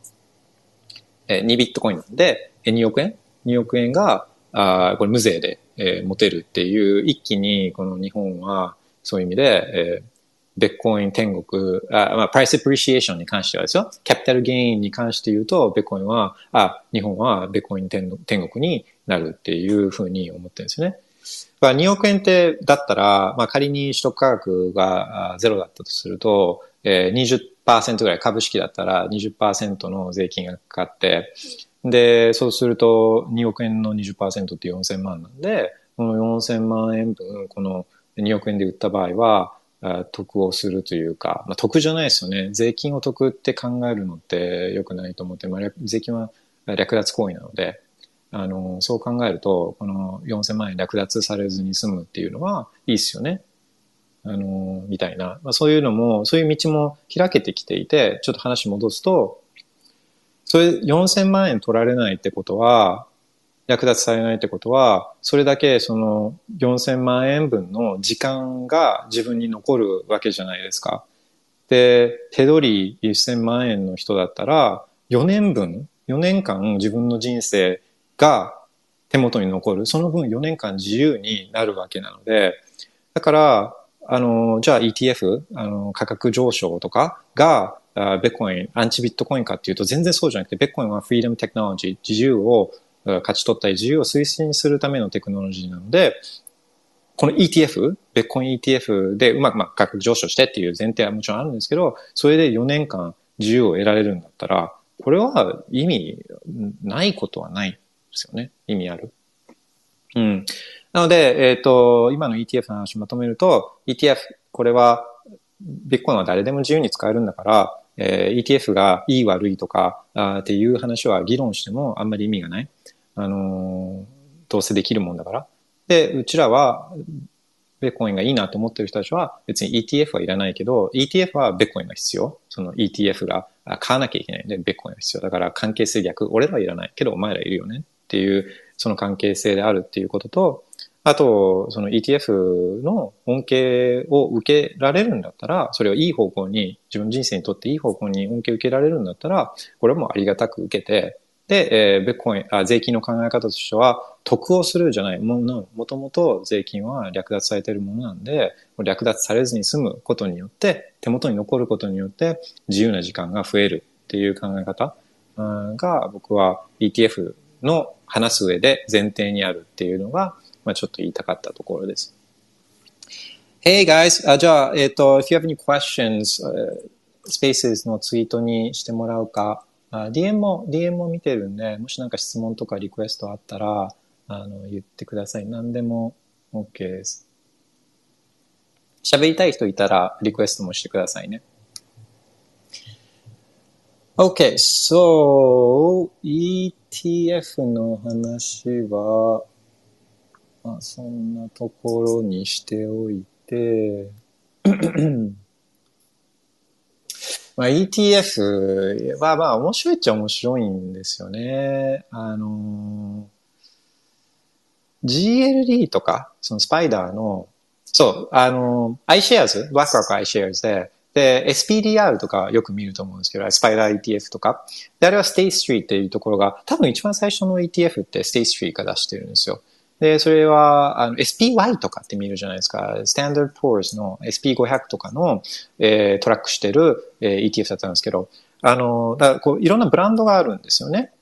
え2ビットコインなんで、2億円 ?2 億円が、あこれ無税で、えー、持てるっていう、一気にこの日本は、そういう意味で、えー、ベッコイン天国、あまあ、プライスアプリシエーションに関してはですよ。キャピタルゲインに関して言うと、ベッコインは、あ、日本はベッコイン天国になるっていうふうに思ってるんですよね。まあ、2億円ってだったら、まあ、仮に取得価格がゼロだったとすると、えー、20ぐらい株式だったら20%の税金がかかって、で、そうすると2億円の20%って4000万なんで、この4000万円分、この2億円で売った場合は、得をするというか、まあ、得じゃないですよね。税金を得って考えるのって良くないと思って、まあ、税金は略奪行為なので、あの、そう考えると、この4000万円略奪されずに済むっていうのはいいっすよね。あの、みたいな。まあ、そういうのも、そういう道も開けてきていて、ちょっと話戻すと、それ4000万円取られないってことは、略奪されないってことは、それだけその4000万円分の時間が自分に残るわけじゃないですか。で、手取り1000万円の人だったら、4年分4年間自分の人生が手元に残る。その分4年間自由になるわけなので、だから、あの、じゃあ ETF、あの、価格上昇とかが、ベッコイン、アンチビットコインかっていうと全然そうじゃなくて、ベッコインはフリーダムテクノロジー、自由を勝ち取ったり自由を推進するためのテクノロジーなので、この ETF、ベッコイン ETF でうまくまあ価格上昇してっていう前提はもちろんあるんですけど、それで4年間自由を得られるんだったら、これは意味ないことはないですよね。意味ある。うん。なので、えっ、ー、と、今の ETF の話をまとめると、ETF、これは、ビッコインは誰でも自由に使えるんだから、えー、ETF がいい悪いとかあっていう話は議論してもあんまり意味がない。あのー、どうせできるもんだから。で、うちらは、ベッコインがいいなと思ってる人たちは別に ETF はいらないけど、ETF はベッコインが必要。その ETF が買わなきゃいけないんで、ベッコインが必要。だから関係性逆。俺らはいらないけど、お前らいるよねっていう、その関係性であるっていうことと、あと、その ETF の恩恵を受けられるんだったら、それをいい方向に、自分人生にとっていい方向に恩恵を受けられるんだったら、これもありがたく受けて、で、えー、ベッコインあ、税金の考え方としては、得をするじゃないもの、もともと税金は略奪されているものなんで、略奪されずに済むことによって、手元に残ることによって、自由な時間が増えるっていう考え方が、僕は ETF の話す上で前提にあるっていうのが、まあ、ちょっと言いたかったところです。Hey guys! あじゃあ、えっ、ー、と、if you have any questions, uh, Spaces のツイートにしてもらうか、あ DM も、DM も見てるんで、もしなんか質問とかリクエストあったら、あの、言ってください。何でも OK です。喋りたい人いたらリクエストもしてくださいね。Okay, so ETF の話は、まあ、そんなところにしておいて、まあ、ETF はまあ面白いっちゃ面白いんですよね。あの、GLD とか、そのスパイダーの、そう、あの、iShares、ワクワク iShares で、で、SPDR とかよく見ると思うんですけど、スパイダー ETF とか。で、あれは State Street っていうところが、多分一番最初の ETF って State Street が出してるんですよ。で、それは、あの、SPY とかって見るじゃないですか。 Standard & Poor's の S&P500 とかの、えー、トラックしてる、えー、ETF だったんですけど、あの、だこう、いろんなブランドがあるんですよね。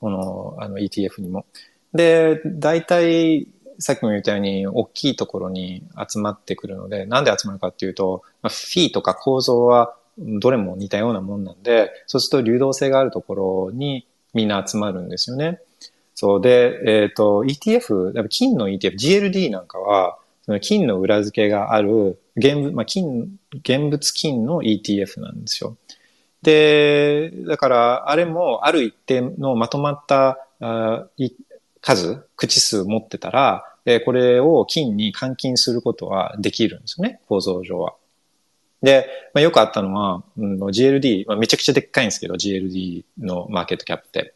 この、あの ETF にも。で、大体、さっきも言ったように、大きいところに集まってくるので、なんで集まるかっていうと、まあ、フィーとか構造はどれも似たようなもんなんで、そうすると流動性があるところにみんな集まるんですよね。そうで、えっ、ー、と、ETF、金の ETF、GLD なんかは、その金の裏付けがある、現物、まあ、金、現物金の ETF なんですよ。で、だから、あれもある一定のまとまったあ数、口数持ってたら、えこれを金に換金することはできるんですよね、構造上は。で、まあ、よくあったのは、うん、GLD、まあ、めちゃくちゃでっかいんですけど、GLD のマーケットキャップって。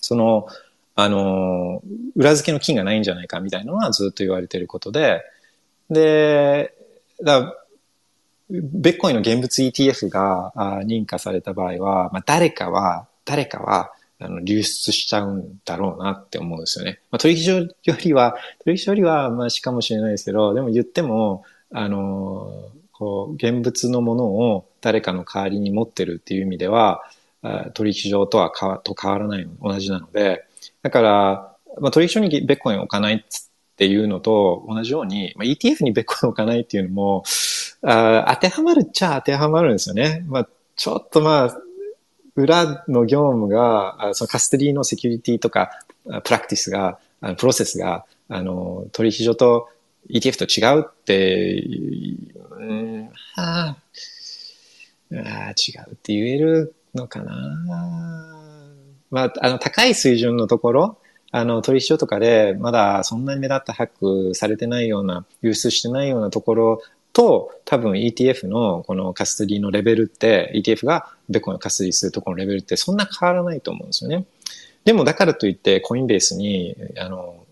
その、あの、裏付けの金がないんじゃないかみたいなのはずっと言われていることで、で、だベッコインの現物 ETF が認可された場合は、まあ、誰かは、誰かは、あの、流出しちゃうんだろうなって思うんですよね。まあ、取引所よりは、取引所よりはマシかもしれないですけど、でも言っても、あの、こう、現物のものを誰かの代わりに持ってるっていう意味では、取引所とはかと変わらない同じなので、だから、まあ、取引所にベッコイン置かないっていうのと同じように、まあ、ETF にベッコイン置かないっていうのも、あ当てはまるっちゃ当てはまるんですよね。まあ、ちょっとまあ、裏の業務が、そのカステリーのセキュリティとか、プラクティスが、プロセスが、あの、取引所と ETF と違うって、うん、はあ、あ違うって言えるのかなまあ、あの、高い水準のところ、あの、取引所とかで、まだそんなに目立ったハックされてないような、流出してないようなところと、多分 ETF のこのカストリーのレベルって、ETF がベコンをカストリーするところのレベルってそんな変わらないと思うんですよね。でもだからといってコインベースに、あの、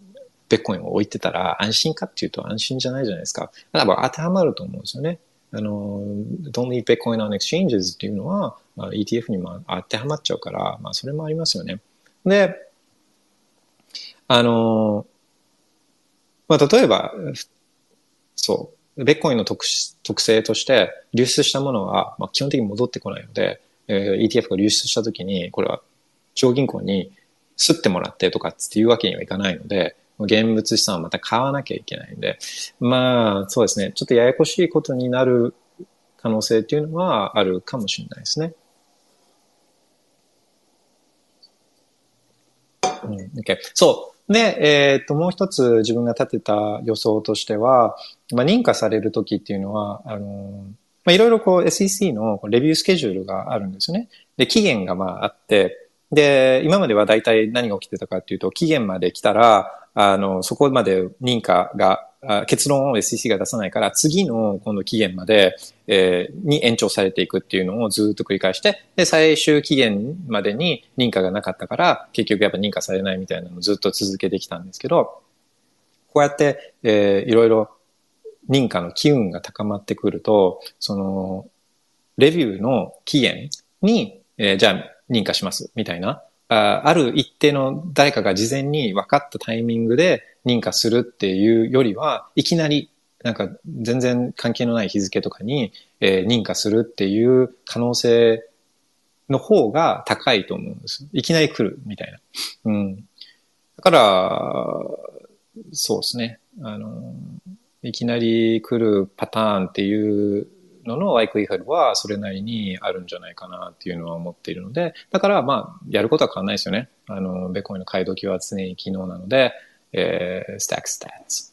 ベッコインを置いてたら安心かっていうと安心じゃないじゃないですか。だから当てはまると思うんですよね。あの、don't leave Bitcoin on exchanges っていうのは、まあ、ETF にも当てはまっちゃうから、まあ、それもありますよね。で、あの、まあ、例えば、そう、ベッコインの特特性として、流出したものは、まあ、基本的に戻ってこないので、えー、ETF が流出したときに、これは中央銀行に吸ってもらってとかっていうわけにはいかないので、現物資産をまた買わなきゃいけないんで、まあ、そうですね。ちょっとややこしいことになる可能性っていうのはあるかもしれないですね。うん、okay. そう。で、えー、っと、もう一つ自分が立てた予想としては、まあ、認可されるときっていうのは、あの、まあ、いろいろこう SEC のレビュースケジュールがあるんですよね。で、期限がまああって、で、今までは大体何が起きてたかっていうと、期限まで来たら、あの、そこまで認可が、結論を SEC が出さないから、次の今度期限まで、えー、に延長されていくっていうのをずっと繰り返して、で、最終期限までに認可がなかったから、結局やっぱ認可されないみたいなのをずっと続けてきたんですけど、こうやって、えー、いろいろ認可の機運が高まってくると、その、レビューの期限に、えー、じゃあ認可しますみたいな、あある一定の誰かが事前に分かったタイミングで認可するっていうよりは、いきなりなんか全然関係のない日付とかに、えー、認可するっていう可能性の方が高いと思うんです。いきなり来るみたいな。うん。だから、そうですね。あの、いきなり来るパターンっていうののワイクイフルはそれなりにあるんじゃないかなっていうのは思っているので、だからまあ、やることは変わんないですよね。あの、ベコインの買い時は常に機能なので、えー、スタックスタッツ。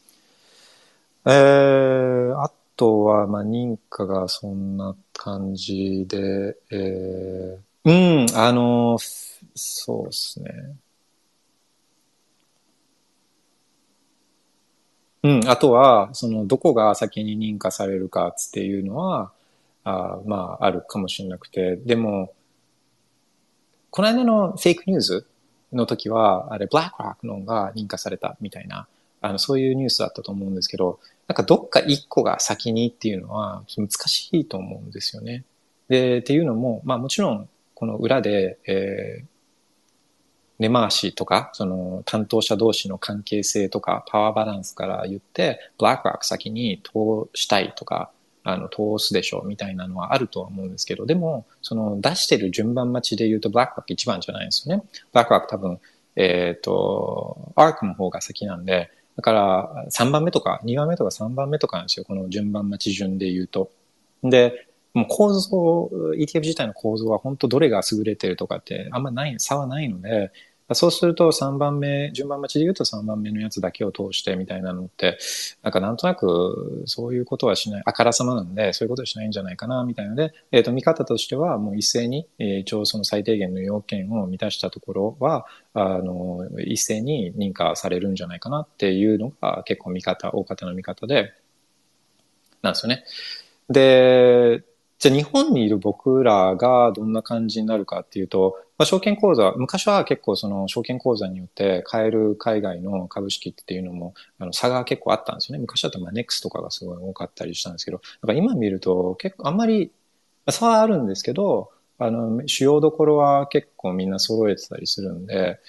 えー、あとは、まあ、認可がそんな感じで、えー、うん、あの、そうですね。うん、あとは、その、どこが先に認可されるかっていうのは、あまあ、あるかもしれなくて、でも、この間のフェイクニュースの時は、あれ、ブラックロックのが認可されたみたいな、あの、そういうニュースだったと思うんですけど、なんかどっか一個が先にっていうのは難しいと思うんですよね。で、っていうのも、まあもちろん、この裏で、えー、根回しとか、その担当者同士の関係性とか、パワーバランスから言って、ブラックロック先に通したいとか、あの、通すでしょうみたいなのはあるとは思うんですけど、でも、その出してる順番待ちで言うと、ブラックロック一番じゃないですよね。ブラックロック多分、えっ、ー、と、アークの方が先なんで、だから3番目とか、2番目とか3番目とかなんですよ。この順番待ち順で言うと。で、もう構造、ETF 自体の構造は本当どれが優れてるとかってあんまない、差はないので、そうすると3番目、順番待ちで言うと3番目のやつだけを通してみたいなのって、なんかなんとなくそういうことはしない、あからさまなんでそういうことはしないんじゃないかなみたいなので、えっ、ー、と見方としてはもう一斉に、えー、一応その最低限の要件を満たしたところは、あの、一斉に認可されるんじゃないかなっていうのが結構見方、大方の見方で、なんですよね。で、じゃあ日本にいる僕らがどんな感じになるかっていうと、まあ、証券口座、昔は結構その証券口座によって買える海外の株式っていうのもあの差が結構あったんですよね。昔だとまあネックスとかがすごい多かったりしたんですけど、だから今見ると結構あんまり差はあるんですけど、あの、主要どころは結構みんな揃えてたりするんで、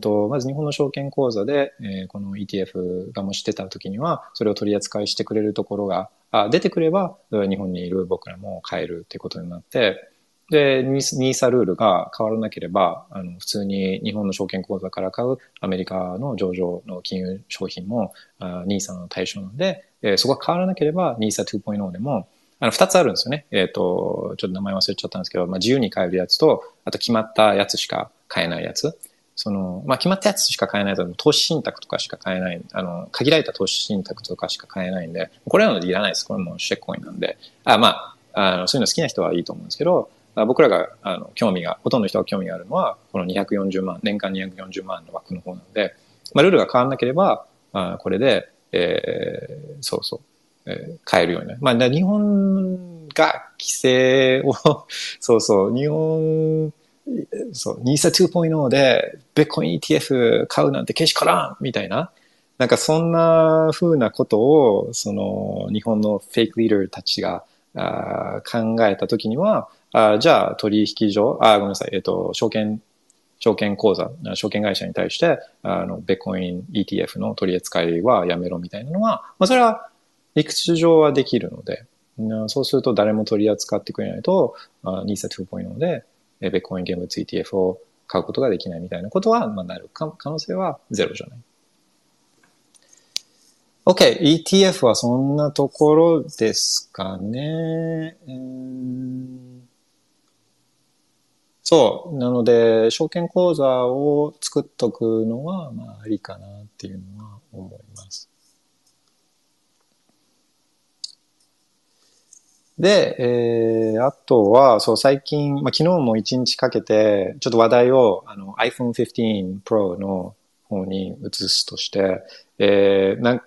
とまず日本の証券口座で、えー、この ETF がもしてた時には、それを取り扱いしてくれるところがあ出てくれば、日本にいる僕らも買えるってことになって、で、ニーサルールが変わらなければ、あの、普通に日本の証券口座から買うアメリカの上場の金融商品も、ニーサの対象なので、えー、そこが変わらなければ、ニーサ2.0でも、あの、二つあるんですよね。えっ、ー、と、ちょっと名前忘れちゃったんですけど、まあ、自由に買えるやつと、あと決まったやつしか買えないやつ。その、まあ、決まったやつしか買えないと、投資信託とかしか買えない、あの、限られた投資信託とかしか買えないんで、これらのいらないです。これもシェッコインなんで。あまあ、あの、そういうの好きな人はいいと思うんですけど、僕らが、あの、興味が、ほとんどの人が興味があるのは、この240万、年間240万の枠の方なので、まあ、ルールが変わらなければ、あこれで、えー、そうそう、えー、買えるようになる。まあ、日本が規制を *laughs* そうそう、日本、そう、NISA 2.0で、ベッコイン ETF 買うなんてけしからんみたいな。なんかそんな風なことを、その、日本のフェイクリーダーたちが、あ考えたときには、あじゃあ取引所、あ、ごめんなさい、えっ、と、証券、証券口座、証券会社に対して、あの、ベコイン ETF の取り扱いはやめろみたいなのは、まあ、それは理屈上はできるので、そうすると誰も取り扱ってくれないと、ニーサ2.0で、ベッコイン現物 ETF を買うことができないみたいなことは、まあ、なる可能性はゼロじゃない。OK、ETF はそんなところですかね。そう。なので、証券口座を作っとくのは、まあ、ありかなっていうのは思います。で、えー、あとは、そう、最近、まあ、昨日も一日かけて、ちょっと話題を、あの、iPhone 15 Pro の方に移すとして、えー、なん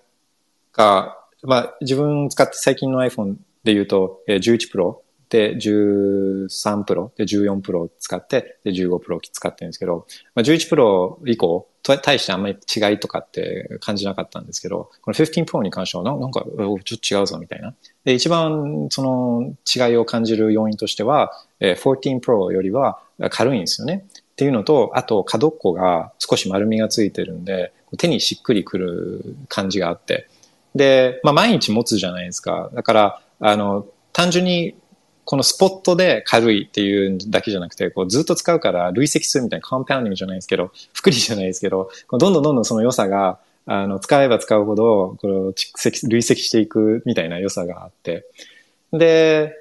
か、まあ、自分使って最近の iPhone で言うと、えー、11 Pro で13 Pro で14 Pro 使って、で15 Pro 使ってるんですけど、まあ、11 Pro 以降、対してあんまり違いとかって感じなかったんですけど、この15 Pro に関してはななんかちょっと違うぞみたいな。で、一番その違いを感じる要因としては、14 Pro よりは軽いんですよね。っていうのと、あと角っこが少し丸みがついてるんで、手にしっくりくる感じがあって。で、まあ毎日持つじゃないですか。だから、あの、単純にこのスポットで軽いっていうだけじゃなくて、こうずっと使うから累積するみたいなコンパウンディングじゃないですけど、福利じゃないですけど、どんどんどんどんその良さが、あの、使えば使うほど、この蓄積、累積していくみたいな良さがあって。で、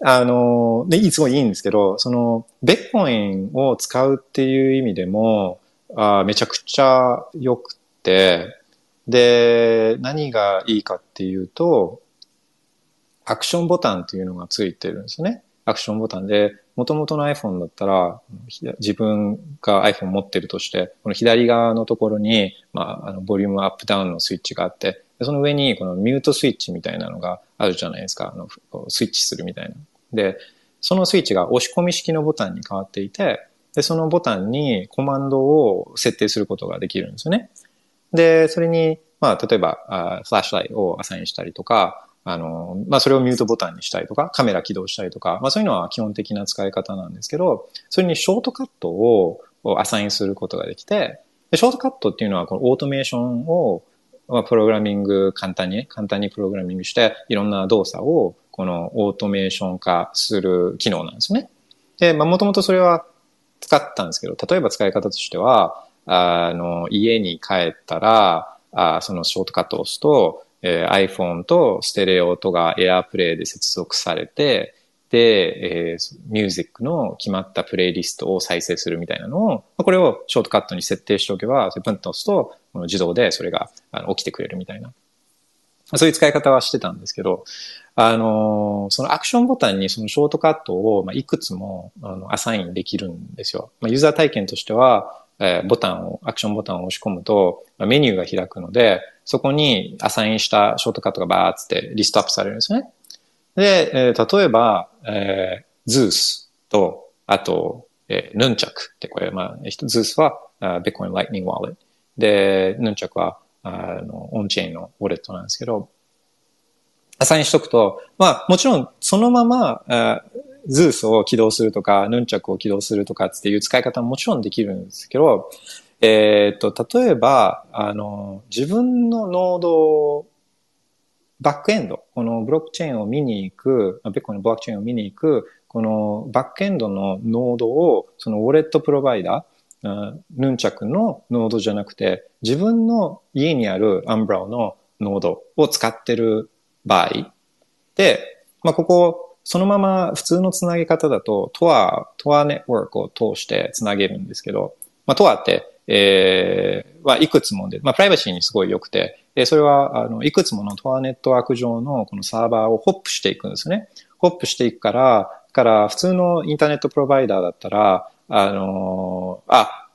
あの、で、すごいいいんですけど、その、ベッコインを使うっていう意味でも、あめちゃくちゃ良くて、で、何がいいかっていうと、アクションボタンっていうのがついてるんですよね。アクションボタンで、元々の iPhone だったら、自分が iPhone 持ってるとして、この左側のところに、まあ、あの、ボリュームアップダウンのスイッチがあって、その上にこのミュートスイッチみたいなのがあるじゃないですか。あの、スイッチするみたいな。で、そのスイッチが押し込み式のボタンに変わっていて、で、そのボタンにコマンドを設定することができるんですよね。で、それに、まあ、例えば、あフラッシュライトをアサインしたりとか、あの、まあ、それをミュートボタンにしたりとか、カメラ起動したりとか、まあ、そういうのは基本的な使い方なんですけど、それにショートカットをアサインすることができて、でショートカットっていうのはこのオートメーションを、まあ、プログラミング簡単に、簡単にプログラミングして、いろんな動作をこのオートメーション化する機能なんですね。で、まあ、もともとそれは使ったんですけど、例えば使い方としては、あの、家に帰ったら、あそのショートカットを押すと、えー、iPhone とステレオ音が AirPlay で接続されて、で、えー、ミュージックの決まったプレイリストを再生するみたいなのを、これをショートカットに設定しておけば、それプンと押すと、自動でそれがあの起きてくれるみたいな。そういう使い方はしてたんですけど、あの、そのアクションボタンにそのショートカットを、まあ、いくつもあのアサインできるんですよ。まあ、ユーザー体験としては、えー、ボタンを、アクションボタンを押し込むと、メニューが開くので、そこにアサインしたショートカットがバーってリストアップされるんですね。で、えー、例えば、えー、 Zeus と、あと、えー、ヌンチャクってこれ、まあ、 Zeus は、ビットコインライトニングウォレット。で、ヌンチャクは、あの、オンチェーンのウォレットなんですけど、アサインしとくと、まあ、もちろん、そのまま、 Zeus を起動するとか、ヌンチャクを起動するとかっていう使い方ももちろんできるんですけど、えっ、と、例えば、あの、自分のノードバックエンド、このブロックチェーンを見に行く、ビットコのブロックチェーンを見に行く、このバックエンドのノードを、そのウォレットプロバイダー、ヌンチャクのノードじゃなくて、自分の家にある Umbrel のノードを使ってる場合で、まあ、ここ、そのまま普通のつなげ方だと、トア、トアネットワークを通してつなげるんですけど、まあ、 Tor ってえー、はいくつもで、まあ、プライバシーにすごい良くて、で、それは、あの、いくつもの Tor ネットワーク上のこのサーバーをホップしていくんですね。ホップしていくから、から普通のインターネットプロバイダーだったら、あのあ、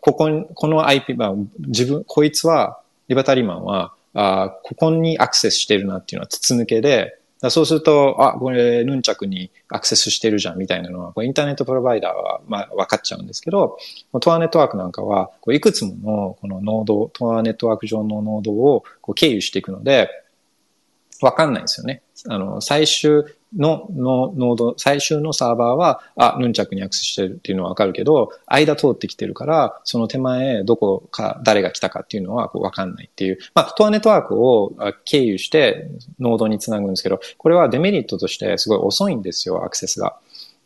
ここに、この IP、まあ、自分、こいつは、リバタリマンは、あここにアクセスしてるなっていうのは筒抜けで、そうすると、あ、これ、ヌンチャクにアクセスしてるじゃんみたいなのは、インターネットプロバイダーは、まあ、分かっちゃうんですけど、 Tor ネットワークなんかは、こういくつものこのノード、 Tor ネットワーク上のノードをこう経由していくので、わかんないんですよね。あの、最終ののノード、最終のサーバーは、あ、ヌンチャクにアクセスしてるっていうのはわかるけど、間通ってきてるから、その手前、どこか、誰が来たかっていうのはこうわかんないっていう。まあ、 Tor ネットワークを経由してノードにつなぐんですけど、これはデメリットとしてすごい遅いんですよ、アクセスが。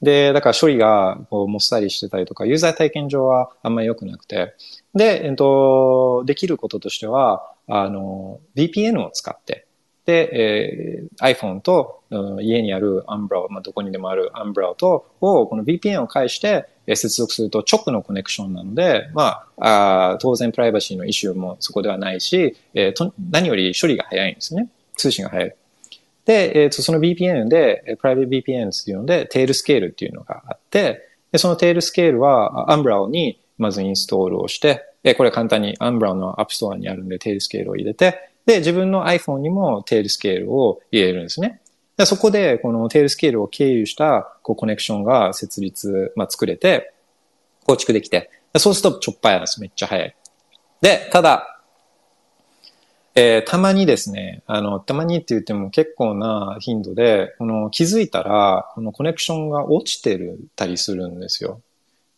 で、だから処理がこうもっさりしてたりとか、ユーザー体験上はあんまり良くなくて。で、えっと、できることとしては、あの、VPN を使って、で、えー、iPhone と、うん、家にあるアンブラウ、まあ、どこにでもあるアンブラウと、を、この VPN を介して、えー、接続すると直のコネクションなので、まあ、あ当然プライバシーのイシューもそこではないし、えー、と何より処理が早いんですね。通信が早い。で、えー、とその VPN で、プライベート VPN っていうので、 Tailscale っていうのがあって、でその Tailscale は、 Umbrel にまずインストールをして、えこれ簡単に Umbrel のアップストアにあるんで、 Tailscale を入れて、で、自分の iPhone にも Tailscale を入れるんですね。でそこで、この Tailscale を経由したこうコネクションが設立、まあ、作れて、構築できて、そうするとちょっぱやです。めっちゃ早い。で、ただ、えー、たまにですね、あの、たまにって言っても結構な頻度で、この気づいたら、このコネクションが落ちてるたりするんですよ。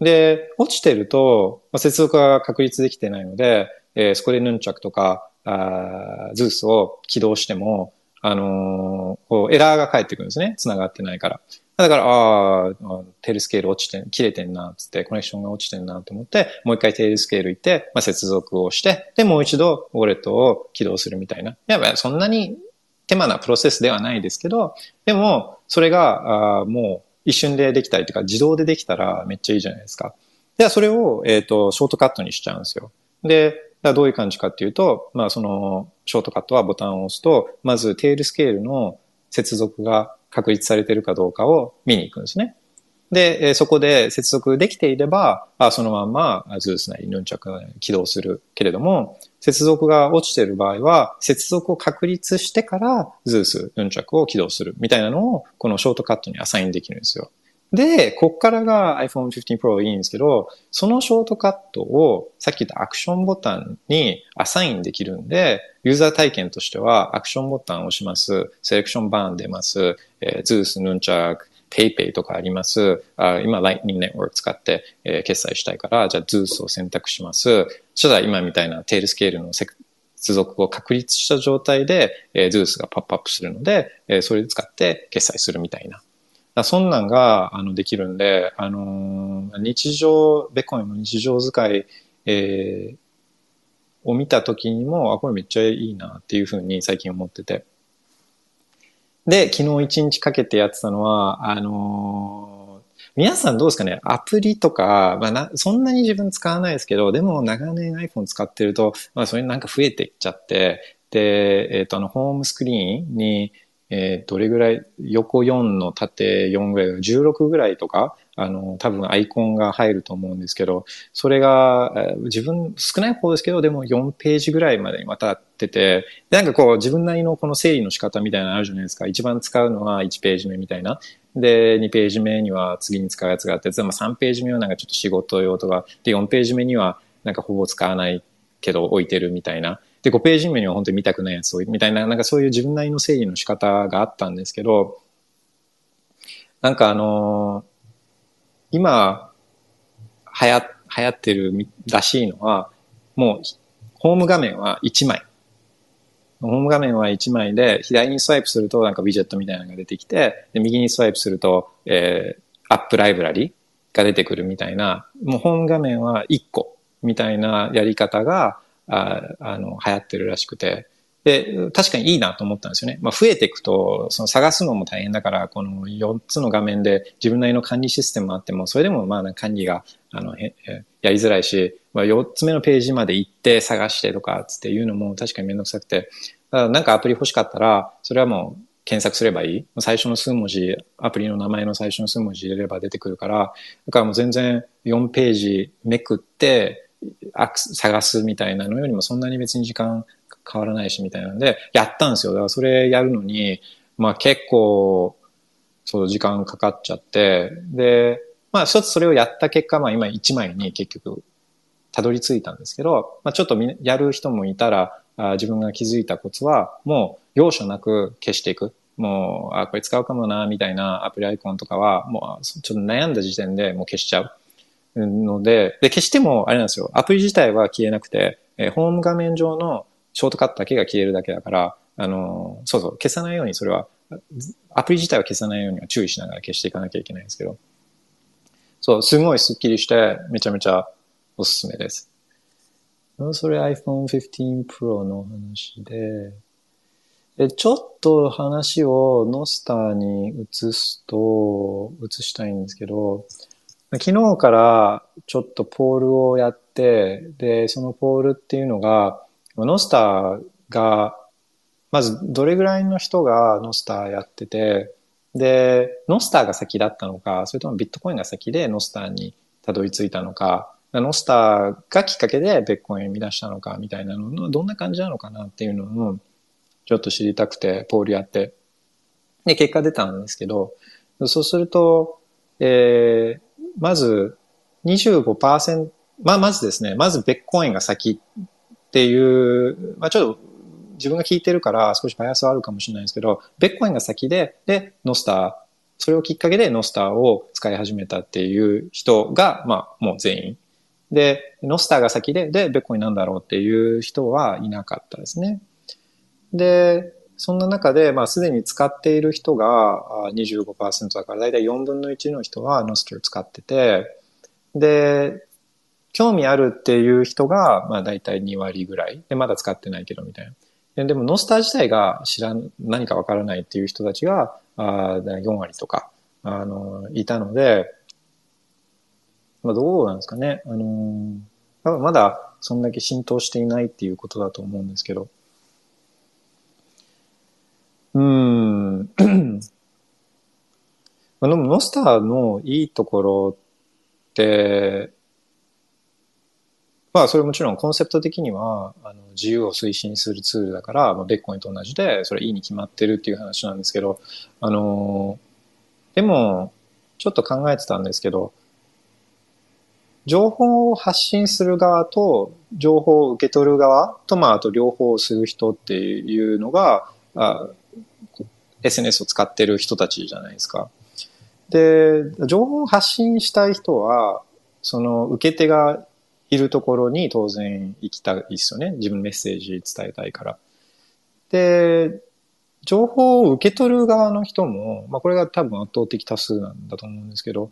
で、落ちてると、まあ、接続が確立できてないので、えー、そこでヌンチャクとか、あ Zeus を起動しても、あのー、こうエラーが返ってくるんですね。繋がってないから。だから、ああ、 Tailscale 落ちて、切れてんな、つって、コネクションが落ちてんなと思って、もう一回 Tailscale 行って、まあ、接続をして、で、もう一度、ウォレットを起動するみたいな。いや、そんなに手間なプロセスではないですけど、でも、それが、あもう一瞬でできたりとか、自動でできたらめっちゃいいじゃないですか。では、それを、えっ、ー、と、ショートカットにしちゃうんですよ。で、どういう感じかっていうと、まあそのショートカットはボタンを押すと、まず Tailscale の接続が確立されているかどうかを見に行くんですね。で、そこで接続できていれば、あそのまんま Zeus なりヌンチャクが起動するけれども、接続が落ちている場合は、接続を確立してから Zeus、Nunchuk を起動するみたいなのを、このショートカットにアサインできるんですよ。で、こっからが iPhone 15 Pro いいんですけど、そのショートカットをさっき言ったアクションボタンにアサインできるんで、ユーザー体験としてはアクションボタンを押します。セレクションバーン出ます。えー、 Zeus、Nunchuk、PayPay とかあります。あ今、Lightning Network 使って、えー、決済したいから、じゃあ Zeus を選択します。そしたら今みたいな Tailscale の接続を確立した状態で、えー、 Zeus がポップアップするので、えー、それで使って決済するみたいな。そんなんが、あの、できるんで、あのー、日常、ベコインの日常使い、えー、を見たときにも、あ、これめっちゃいいなっていうふうに最近思ってて。で、昨日一日かけてやってたのは、あのー、皆さんどうですかね？アプリとか、まあな、そんなに自分使わないですけど、でも長年 iPhone 使ってると、まあそれなんか増えていっちゃって、で、えっ、ー、と、あの、ホームスクリーンに、えー、どれぐらい、横4の縦4ぐらい、16ぐらいとか、あの、多分アイコンが入ると思うんですけど、それが、えー、自分少ない方ですけど、でも4ページぐらいまでに渡ってて、なんかこう自分なりのこの整理の仕方みたいなのあるじゃないですか。一番使うのは1ページ目みたいな。で、2ページ目には次に使うやつがあって、まあ3ページ目はなんかちょっと仕事用とか、で、4ページ目にはなんかほぼ使わないけど置いてるみたいな。で、5ページ目には本当に見たくないやつを、みたいな、なんかそういう自分なりの整理の仕方があったんですけど、なんかあのー、今、流行、流行ってるらしいのは、もう、ホーム画面は1枚。ホーム画面は1枚で、左にスワイプするとなんかウィジェットみたいなのが出てきて、で右にスワイプすると、えー、アップライブラリが出てくるみたいな、もうホーム画面は1個みたいなやり方が、ああの、流行ってるらしくて、で、確かにいいなと思ったんですよね。まあ、増えていくと、その探すのも大変だから、この4つの画面で自分なりの管理システムあっても、それでもまあ管理が、あの、やりづらいし、まあ、4つ目のページまで行って探してとか、つっていうのも確かにめんどくさくて、なんかアプリ欲しかったら、それはもう検索すればいい。最初の数文字、アプリの名前の最初の数文字入れれば出てくるから、だからもう全然4ページめくって、探すみたいなのよりもそんなに別に時間変わらないしみたいなんで、やったんですよ。だからそれやるのに、まあ結構、そう時間かかっちゃって、で、まあ一つそれをやった結果、まあ今1枚に結局たどり着いたんですけど、まあちょっとやる人もいたら、あ自分が気づいたコツは、もう容赦なく消していく。もう、あ、これ使うかもな、みたいなアプリアイコンとかは、もう、ちょっと悩んだ時点でもう消しちゃう。ので、で、消しても、あれなんですよ。アプリ自体は消えなくて、えー、ホーム画面上のショートカットだけが消えるだけだから、あのー、そうそう、消さないようにそれは、アプリ自体は消さないようには注意しながら消していかなきゃいけないんですけど。そう、すごいスッキリして、めちゃめちゃおすすめです。それ iPhone 15 Pro の話で、で、ちょっと話をノスターに移すと、移したいんですけど、昨日からちょっとポールをやって、で、そのポールっていうのが、ノスターが、まずどれぐらいの人がノスターやってて、で、ノスターが先だったのか、それともビットコインが先でノスターにたどり着いたのか、ノスターがきっかけでベッコインを生み出したのかみたいなのの、どんな感じなのかなっていうのを、ちょっと知りたくて、ポールやって。で、結果出たんですけど、そうすると、えー、まず25%、まあ、まずですね、まずベッコインが先っていう、まあ、ちょっと自分が聞いてるから少しバイアスはあるかもしれないですけど、ベッコインが先で、で、ノスター、それをきっかけでノスターを使い始めたっていう人が、まあ、もう全員。で、ノスターが先で、で、ベッコインなんだろうっていう人はいなかったですね。で、そんな中で、まあ、すでに使っている人が25%だから、だいたい4分の1の人はノスターを使ってて、で、興味あるっていう人が、まあ、だいたい2割ぐらい。で、まだ使ってないけど、みたいな。でも、ノスター自体が知らん、何かわからないっていう人たちが、あ4割とか、あの、いたので、まあ、どうなんですかね。あのー、まだそんだけ浸透していないっていうことだと思うんですけど。うん。*clears throat* まあ、でも、ノスターのいいところって、まあ、それもちろんコンセプト的には、あの、自由を推進するツールだから、まあ、ベッコインと同じで、それいいに決まってるっていう話なんですけど、あの、でも、ちょっと考えてたんですけど、情報を発信する側と、情報を受け取る側と、まあ、あと両方する人っていうのが、あ SNS を使ってる人たちじゃないですか。で、情報を発信したい人は、その受け手がいるところに当然行きたいですよね。自分メッセージ伝えたいから。で、情報を受け取る側の人も、まあこれが多分圧倒的多数なんだと思うんですけど、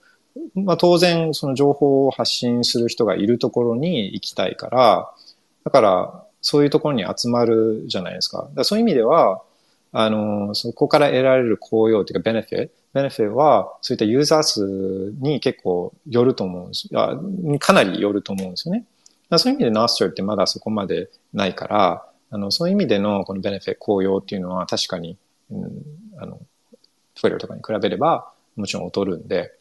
まあ当然その情報を発信する人がいるところに行きたいから、だからそういうところに集まるじゃないですか。かそういう意味では、あの、そこから得られる効用というかベネフィット、ベネフィットはそういったユーザー数に結構よると思うんです。あかなりよると思うんですよね。そういう意味でナースターってまだそこまでないから、あの、そういう意味でのこのベネフィット効用っていうのは確かに、うん、あの、トイレとかに比べればもちろん劣るんで、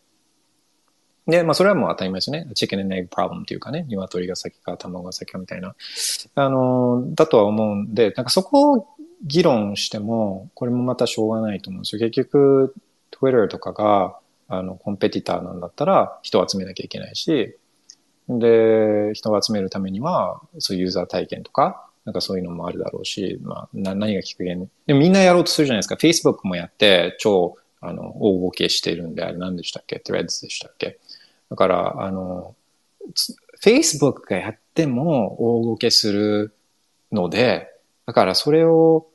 で、まあそれはもう当たり前ですね。チキン and egg problem っていうかね、鶏が先か卵が先かみたいな、あの、だとは思うんで、なんかそこを議論しても、これもまたしょうがないと思うんですよ。結局、Twitter とかが、あの、コンペティターなんだったら人を集めなきゃいけないし、で、人を集めるためには、そういうユーザー体験とか、なんかそういうのもあるだろうし、まあ、な何がきっかけに。でもみんなやろうとするじゃないですか。Facebook もやって、超、あの、大動けしてるんで、あれ何でしたっけ ?Threads でしたっけ？だから、あの、Facebook がやっても大動けするので、だからそれを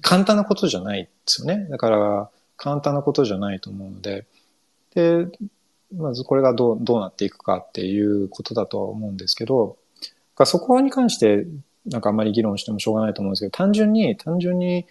簡単なことじゃないですよね。だから簡単なことじゃないと思うので、で、まずこれがどうどうなっていくかっていうことだとは思うんですけど、そこに関してなんかあんまり議論してもしょうがないと思うんですけど、単純に、単純に、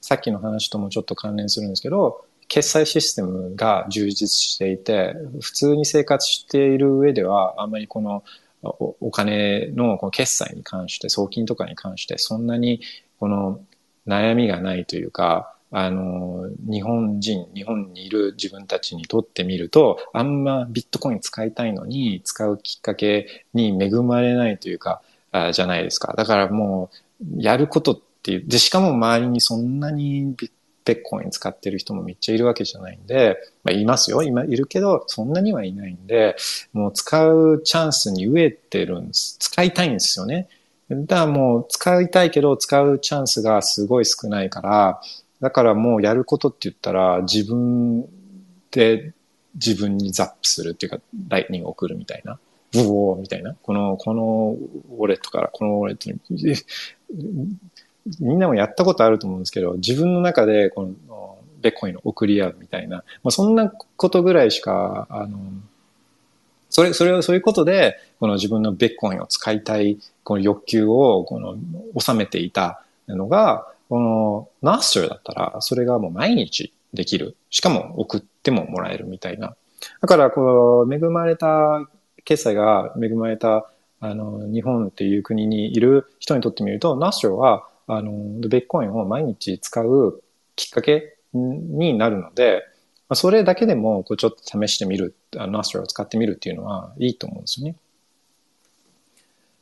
さっきの話ともちょっと関連するんですけど、決済システムが充実していて、普通に生活している上では、あんまりこのお金のこの決済に関して、送金とかに関して、そんなにこの悩みがないというか、あの、日本人、日本にいる自分たちにとってみると、あんまビットコイン使いたいのに、使うきっかけに恵まれないというか、あじゃないですか。だからもう、やることっていう、で、しかも周りにそんなにビットコイン使ってる人もめっちゃいるわけじゃないんで、まあ、いますよ。今いるけど、そんなにはいないんで、もう使うチャンスに飢えてるんです。使いたいんですよね。だからもう使いたいけど使うチャンスがすごい少ないから、だからもうやることって言ったら自分で自分にザップするっていうか、ライトニングを送るみたいな。ブオーみたいな。この、このウォレットからこのウォレットに、*laughs* みんなもやったことあると思うんですけど、自分の中でこのベッコインを送り合うみたいな、まあ、そんなことぐらいしか、あの、それ、それを、そういうことで、この自分のベッコインを使いたい、この欲求を、この、収めていたのが、この、ナスターだったら、それがもう毎日できる。しかも送ってももらえるみたいな。だから、この、恵まれた、決済が恵まれた、あの、日本っていう国にいる人にとってみると、ナスターは、あの、ベッコインを毎日使うきっかけになるので、あそれだけでもこうちょっと試してみる、あの、アスラを使ってみるっていうのはいいと思うんですよね。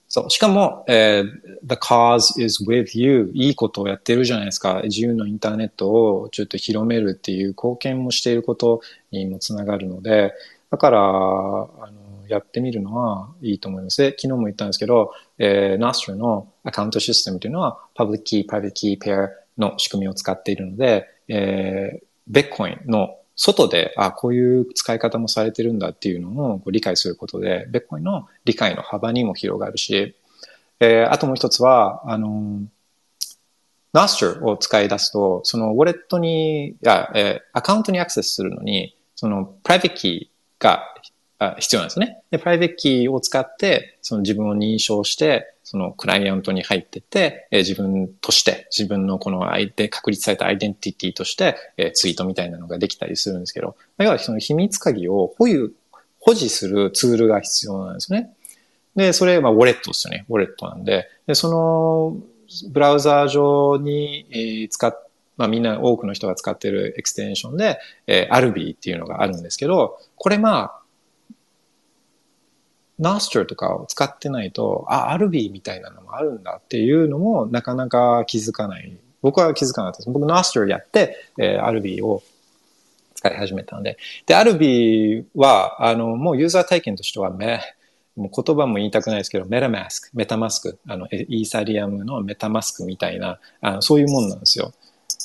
そう。しかも、えー、the cause is with you. いいことをやってるじゃないですか。自由のインターネットをちょっと広めるっていう貢献もしていることにもつながるので、だから、あの、やってみるのはいいと思います。で、昨日も言ったんですけど、えー、Nostr のアカウントシステムというのは、Public Key, Private Key Pair の仕組みを使っているので、えー、Bitcoin の外で、あ、こういう使い方もされてるんだっていうのを理解することで、ベッコインの理解の幅にも広がるし、えー、あともう一つは、あの、ナス s を使い出すと、そのウォレットに、や、えー、アカウントにアクセスするのに、そのプライベートキーが必要なんですね。で、プライベートキーを使って、その自分を認証して、そのクライアントに入ってて、え、自分として、自分のこの相手、確立されたアイデンティティとして、え、ツイートみたいなのができたりするんですけど、要はその秘密鍵を保有、保持するツールが必要なんですね。で、それ、ま、ウォレットですよね。ウォレットなんで、で、その、ブラウザー上に、えー、使っまあみんな多くの人が使ってるエクステンションで、えー、アルビーっていうのがあるんですけど、これまあ、ナースチャーとかを使ってないと、あ、アルビーみたいなのもあるんだっていうのもなかなか気づかない。僕は気づかなかったです。僕ナースチャーやって、えー、アルビーを使い始めたんで。で、アルビーは、あの、もうユーザー体験としてはめ、もう言葉も言いたくないですけど、メタマスク、メタマスク、あの、イーサリアムのメタマスクみたいな、あのそういうもんなんですよ。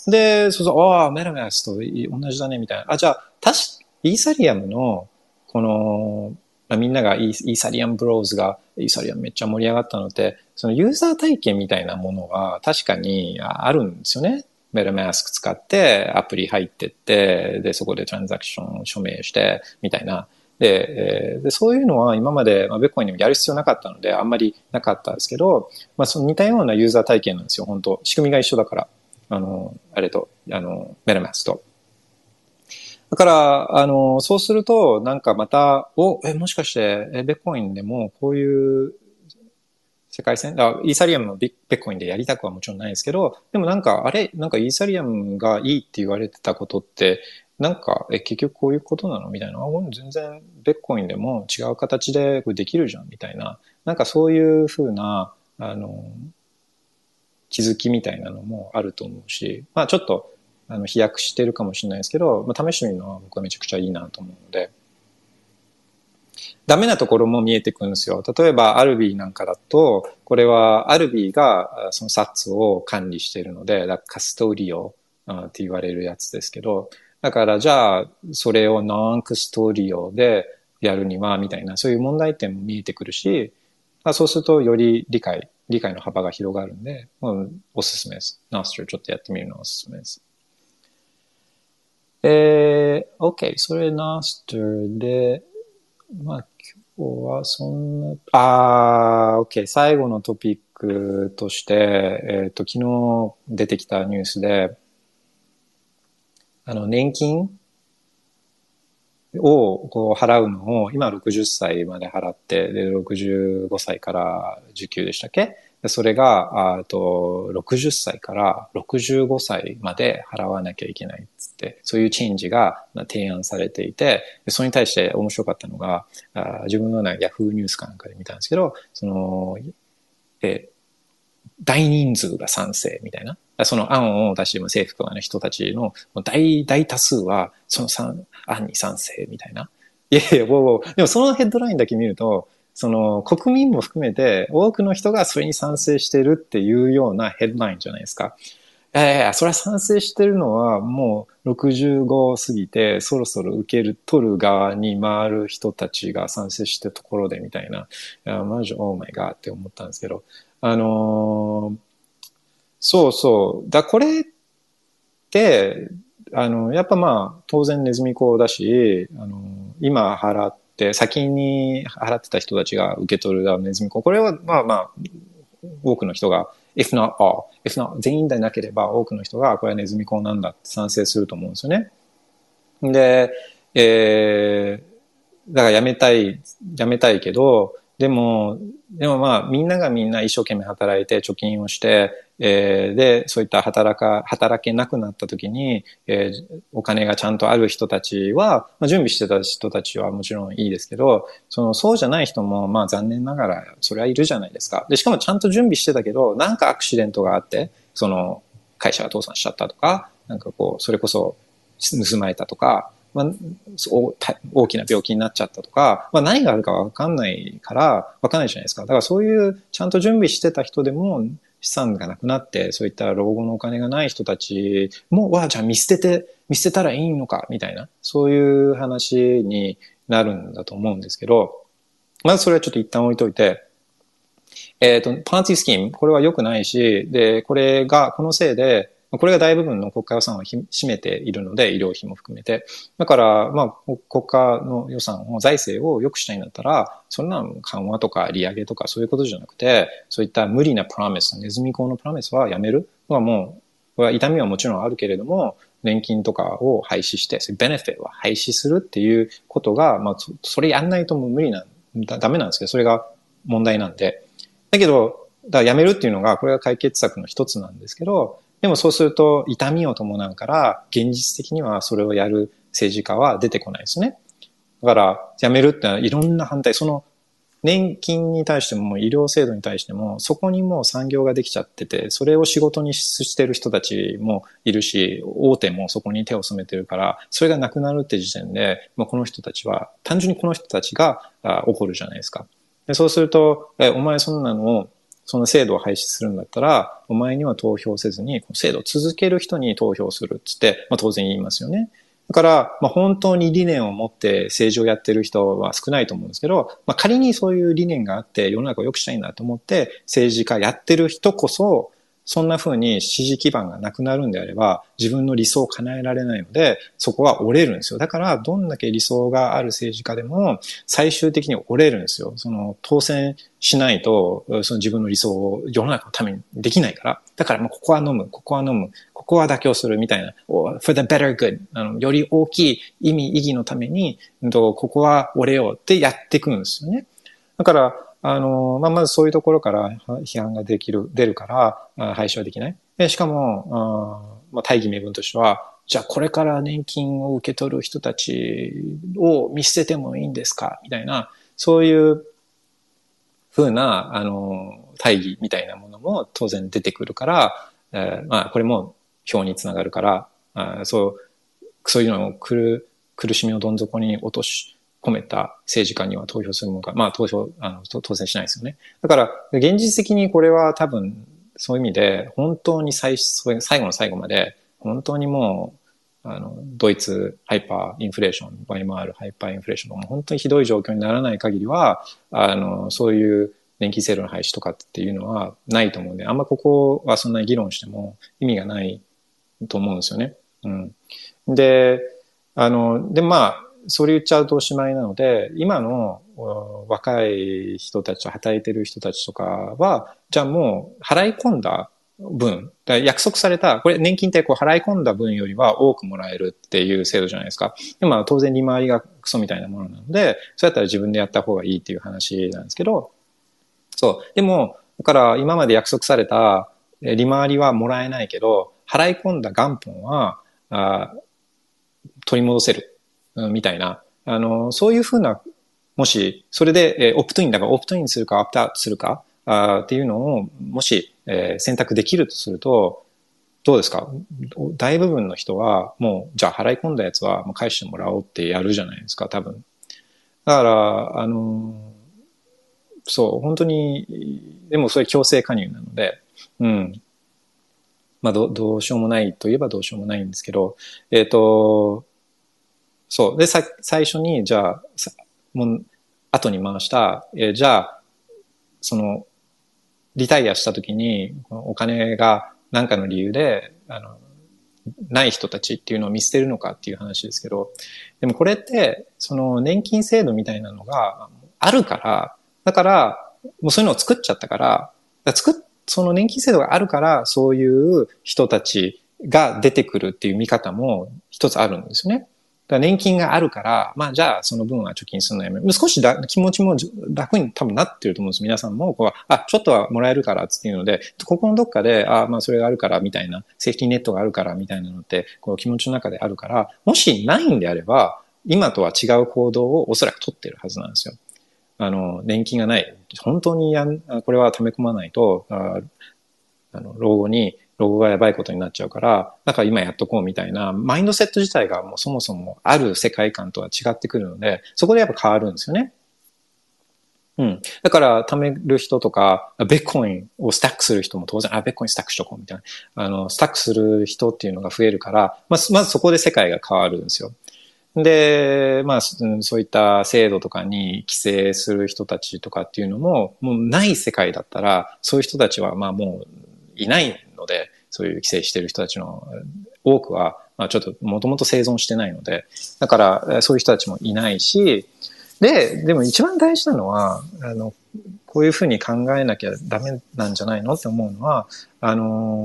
で、そうそう、ああ、メタマスクと同じだね、みたいな。あ、じゃあ、たし、イーサリアムの、この、まあ、みんながイーサリアムブローズがイーサリアムめっちゃ盛り上がったので、そのユーザー体験みたいなものが確かにあるんですよね。メタマスク使ってアプリ入ってって、で、そこでトランザクション署名して、みたいな。で、えー、でそういうのは今まで、まあ、ベッコインにもやる必要なかったので、あんまりなかったんですけど、まあ、その似たようなユーザー体験なんですよ、本当仕組みが一緒だから。あの、あれと、あの、メタマスクと。だから、あの、そうすると、なんかまた、お、え、もしかして、え、ベッコインでもこういう世界線、あイーサリアムのベッコインでやりたくはもちろんないですけど、でもなんか、あれ、なんかイーサリアムがいいって言われてたことって、なんか、え、結局こういうことなの？みたいな。全然、ベッコインでも違う形でこれできるじゃんみたいな。なんかそういうふうな、あの、気づきみたいなのもあると思うし、まあちょっと、あの飛躍してるかもしれないですけど、まあ、試してみるのは僕はめちゃくちゃいいなと思うので、ダメなところも見えてくるんですよ。例えば、アルビーなんかだと、これはアルビーがそのサツを管理しているので、カストリオって言われるやつですけど、だからじゃあ、それをノンクストリオでやるには、みたいな、そういう問題点も見えてくるし、そうするとより理解、理解の幅が広がるんで、うんおすすめです。ナーストちょっとやってみるのはおすすめです。えー、OK。それナスターで、まあ今日はそんな、あー、OK。最後のトピックとして、えっ、ー、と、昨日出てきたニュースで、あの、年金をこう払うのを、今60歳まで払って、で、65歳から受給でしたっけ？それが、あと、60歳から65歳まで払わなきゃいけないっつって、そういうチェンジが提案されていて、それに対して面白かったのが、あ自分のなヤフーニュースかなんかで見たんですけど、その、え、大人数が賛成みたいな。その案を出している政府とかの人たちの大、大多数は、その案に賛成みたいな。いやいや、もう、でもそのヘッドラインだけ見ると、その国民も含めて多くの人がそれに賛成してるっていうようなヘッドラインじゃないですか。いやいや、それは賛成してるのはもう65過ぎてそろそろ受ける、取る側に回る人たちが賛成してるところでみたいな、いや、マジ、オーマイガーって思ったんですけど、あのー、そうそう。だこれって、あの、やっぱまあ、当然ネズミ講だし、あの、今払って、先に払ってた人たちが受け取るネズミ講。これはまあまあ、多くの人が if not all, if not 全員でなければ多くの人がこれはネズミ講なんだって賛成すると思うんですよね。で、えー、だからやめたい、やめたいけど、でも、でもまあ、みんながみんな一生懸命働いて貯金をして、えー、で、そういった働か、働けなくなった時に、えー、お金がちゃんとある人たちは、まあ、準備してた人たちはもちろんいいですけど、その、そうじゃない人も、まあ残念ながら、それはいるじゃないですか。で、しかもちゃんと準備してたけど、なんかアクシデントがあって、その、会社が倒産しちゃったとか、なんかこう、それこそ盗まれたとか、まあ、大きな病気になっちゃったとか、まあ、何があるかわかんないから、わかんないじゃないですか。だからそういうちゃんと準備してた人でも資産がなくなって、そういった老後のお金がない人たちも、わあ、じゃあ見捨てて、見捨てたらいいのか、みたいな、そういう話になるんだと思うんですけど、まずそれはちょっと一旦置いといて、えっ、ー、と、パーティースキーム、これは良くないし、で、これが、このせいで、これが大部分の国家予算を占めているので、医療費も含めて。だから、まあ、国家の予算を、財政を良くしたいんだったら、そんな緩和とか利上げとかそういうことじゃなくて、そういった無理なプラミス、ネズミ講のプラミスはやめるのはもう、これは痛みはもちろんあるけれども、年金とかを廃止して、ベネフィットは廃止するっていうことが、まあ、それやんないともう無理な、ダメなんですけど、それが問題なんで。だけど、だからやめるっていうのが、これが解決策の一つなんですけど、でもそうすると痛みを伴うから、現実的にはそれをやる政治家は出てこないですね。だから、辞めるってのはいろんな反対、その年金に対しても医療制度に対しても、そこにもう産業ができちゃってて、それを仕事にしてる人たちもいるし、大手もそこに手を染めてるから、それがなくなるって時点で、まあ、この人たちは、単純にこの人たちが怒るじゃないですか。でそうすると、え、お前そんなのをその制度を廃止するんだったら、お前には投票せずに、制度を続ける人に投票するっつって、まあ当然言いますよね。だから、まあ本当に理念を持って政治をやってる人は少ないと思うんですけど、まあ仮にそういう理念があって世の中を良くしたいんだと思って政治家やってる人こそ、そんな風に支持基盤がなくなるんであれば、自分の理想を叶えられないので、そこは折れるんですよ。だから、どんだけ理想がある政治家でも、最終的に折れるんですよ。その、当選しないと、その自分の理想を世の中のためにできないから。だからもうここは飲む、ここは飲む、ここは妥協するみたいな、for the better good あの、より大きい意味、意義のために、ここは折れようってやっていくんですよね。だから、あの、まあ、まずそういうところから批判ができる、出るから、廃止はできない。でしかも、あまあ、大義名分としては、じゃあこれから年金を受け取る人たちを見捨ててもいいんですか？みたいな、そういうふうな、あの、大義みたいなものも当然出てくるから、えー、まあ、これも表につながるから、あそう、そういうのを苦苦しみをどん底に落とし、込めた政治家には投票するものか、まあ投票、あの、当選しないですよね。だから、現実的にこれは多分、そういう意味で、本当に最最後の最後まで、本当にもう、あの、ドイツハイパーインフレーション、ワイマールハイパーインフレーションも本当にひどい状況にならない限りは、あの、そういう年金制度の廃止とかっていうのはないと思うんで、あんまここはそんなに議論しても意味がないと思うんですよね。うん。で、あの、で、まあ、それ言っちゃうとおしまいなので、今の若い人たち、働いてる人たちとかは、じゃあもう払い込んだ分、約束された、これ年金ってこう払い込んだ分よりは多くもらえるっていう制度じゃないですか。でも当然利回りがクソみたいなものなので、そうやったら自分でやった方がいいっていう話なんですけど、そう。でも、だから今まで約束された利回りはもらえないけど、払い込んだ元本はあ取り戻せるみたいな、あの、そういうふうな、もし、それで、えオプトインだからオプトインするか、オプトアウトするか、あっていうのを、もし、えー、選択できるとすると、どうですか？大部分の人は、もう、じゃあ払い込んだやつはもう返してもらおうってやるじゃないですか、多分。だから、あの、そう、本当に、でもそれ強制加入なので、うん。まあど、どうしようもないといえばどうしようもないんですけど、えっ、ー、と、そう。で、さ、最初に、じゃあ、もう、後に回した、えー、じゃあ、その、リタイアした時に、お金が何かの理由で、あの、ない人たちっていうのを見捨てるのかっていう話ですけど、でもこれって、その年金制度みたいなのがあるから、だから、もうそういうのを作っちゃったから、から作っ、その年金制度があるから、そういう人たちが出てくるっていう見方も一つあるんですよね。だ年金があるから、まあじゃあその分は貯金するのやめる。少しだ気持ちも楽に多分なってると思うんです。皆さんも、こう、あ、ちょっとはもらえるからっていうので、ここのどっかで、あ、まあそれがあるからみたいな、セーフティーネットがあるからみたいなのって、こう気持ちの中であるから、もしないんであれば、今とは違う行動をおそらく取ってるはずなんですよ。あの、年金がない。本当にやん、これは溜め込まないと、ああの、老後にロゴがやばいことになっちゃうから、だから今やっとこうみたいな、マインドセット自体がもうそもそもある世界観とは違ってくるので、そこでやっぱ変わるんですよね。うん。だから、貯める人とか、ベッコインをスタックする人も当然、あ、ベッコインスタックしとこうみたいな。あの、スタックする人っていうのが増えるから、まず、まずそこで世界が変わるんですよ。で、まあ、そういった制度とかに規制する人たちとかっていうのも、もうない世界だったら、そういう人たちは、まあもういないので、そういう規制してる人たちの多くは、まあ、ちょっともともと生存してないので、だからそういう人たちもいないし、で、でも一番大事なのは、あの、こういうふうに考えなきゃダメなんじゃないの？って思うのは、あの、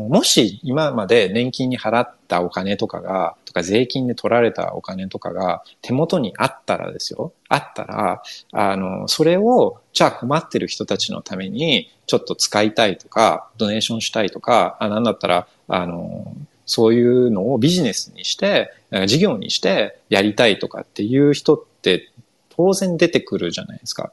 もし今まで年金に払ったお金とかが、とか税金で取られたお金とかが手元にあったらですよ。あったら、あの、それを、じゃあ困ってる人たちのためにちょっと使いたいとか、ドネーションしたいとか、あなんだったら、あの、そういうのをビジネスにして、事業にしてやりたいとかっていう人って当然出てくるじゃないですか。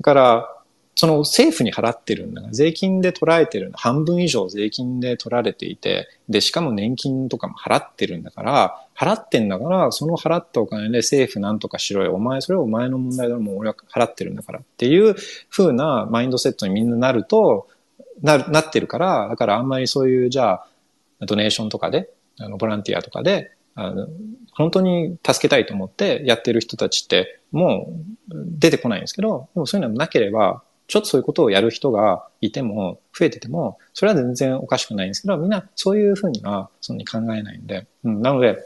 だから、その政府に払ってるんだが、税金で捉えてるんだ。半分以上税金で取られていて、で、しかも年金とかも払ってるんだから、払ってんだから、その払ったお金で政府なんとかしろよ。お前、それはお前の問題だろ。もう俺は払ってるんだから。っていう風なマインドセットにみんななると、な、なってるから、だからあんまりそういう、じゃあ、ドネーションとかで、あの、ボランティアとかで、あの、本当に助けたいと思ってやってる人たちってもう出てこないんですけど、でもそういうのなければ、ちょっとそういうことをやる人がいても、増えてても、それは全然おかしくないんですけど、みんなそういうふうには、そんなに考えないんで。うん、なので、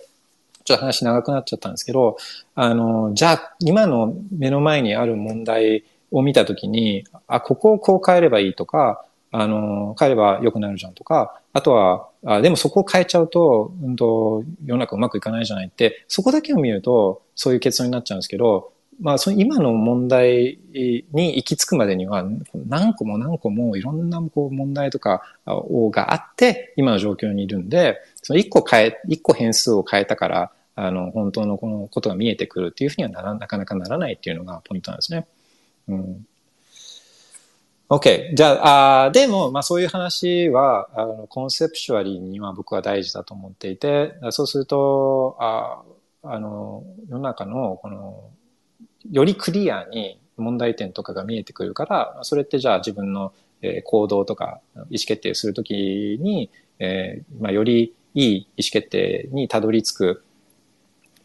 ちょっと話長くなっちゃったんですけど、あの、じゃあ、今の目の前にある問題を見たときに、あ、ここをこう変えればいいとか、あの、変えれば良くなるじゃんとか、あとは、あでもそこを変えちゃうと、うんと、世の中うまくいかないじゃないって、そこだけを見ると、そういう結論になっちゃうんですけど、まあ、その今の問題に行き着くまでには、何個も何個もいろんなこう問題とかがあって、今の状況にいるんで、その一個変え、一個変数を変えたから、あの、本当のこのことが見えてくるっていうふうにはならなかなかならないっていうのがポイントなんですね。うん。OK。じゃあ、あでも、まあそういう話は、あの、コンセプシュアリーには僕は大事だと思っていて、そうすると、ああの、世の中のこのよりクリアに問題点とかが見えてくるから、それってじゃあ自分の行動とか意思決定するときに、えーまあ、よりいい意思決定にたどり着く、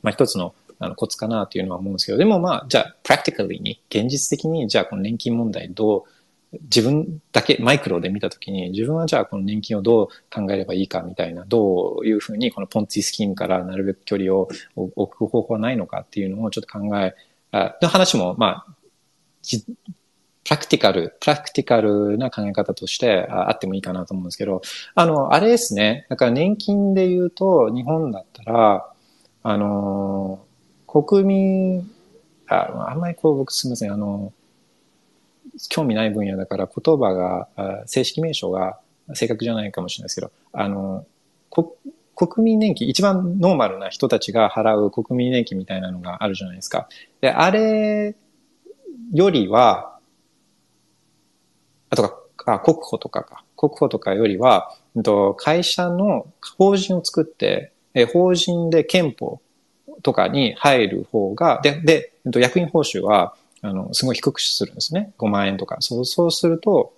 まあ、一つのあのコツかなというのは思うんですけど、でもまあ、じゃあ、プラクティカリーに、現実的に、じゃあこの年金問題どう、自分だけマイクロで見たときに、自分はじゃあこの年金をどう考えればいいかみたいな、どういうふうにこのポンツィスキームからなるべく距離を置く方法はないのかっていうのをちょっと考えの話も、まあ、プラクティカル、プラクティカルな考え方としてあってもいいかなと思うんですけど、あの、あれですね。だから年金で言うと、日本だったら、あの、国民、ああんまりこう僕すみません、あの、興味ない分野だから言葉が、正式名称が正確じゃないかもしれないですけど、あの、国民年金、一番ノーマルな人たちが払う国民年金みたいなのがあるじゃないですか。で、あれよりは、あとか、あ、国保とかか。国保とかよりは、会社の法人を作って、法人で憲法とかに入る方が、で、で、役員報酬は、あの、すごい低くするんですね。5万円とか。そう、そうすると、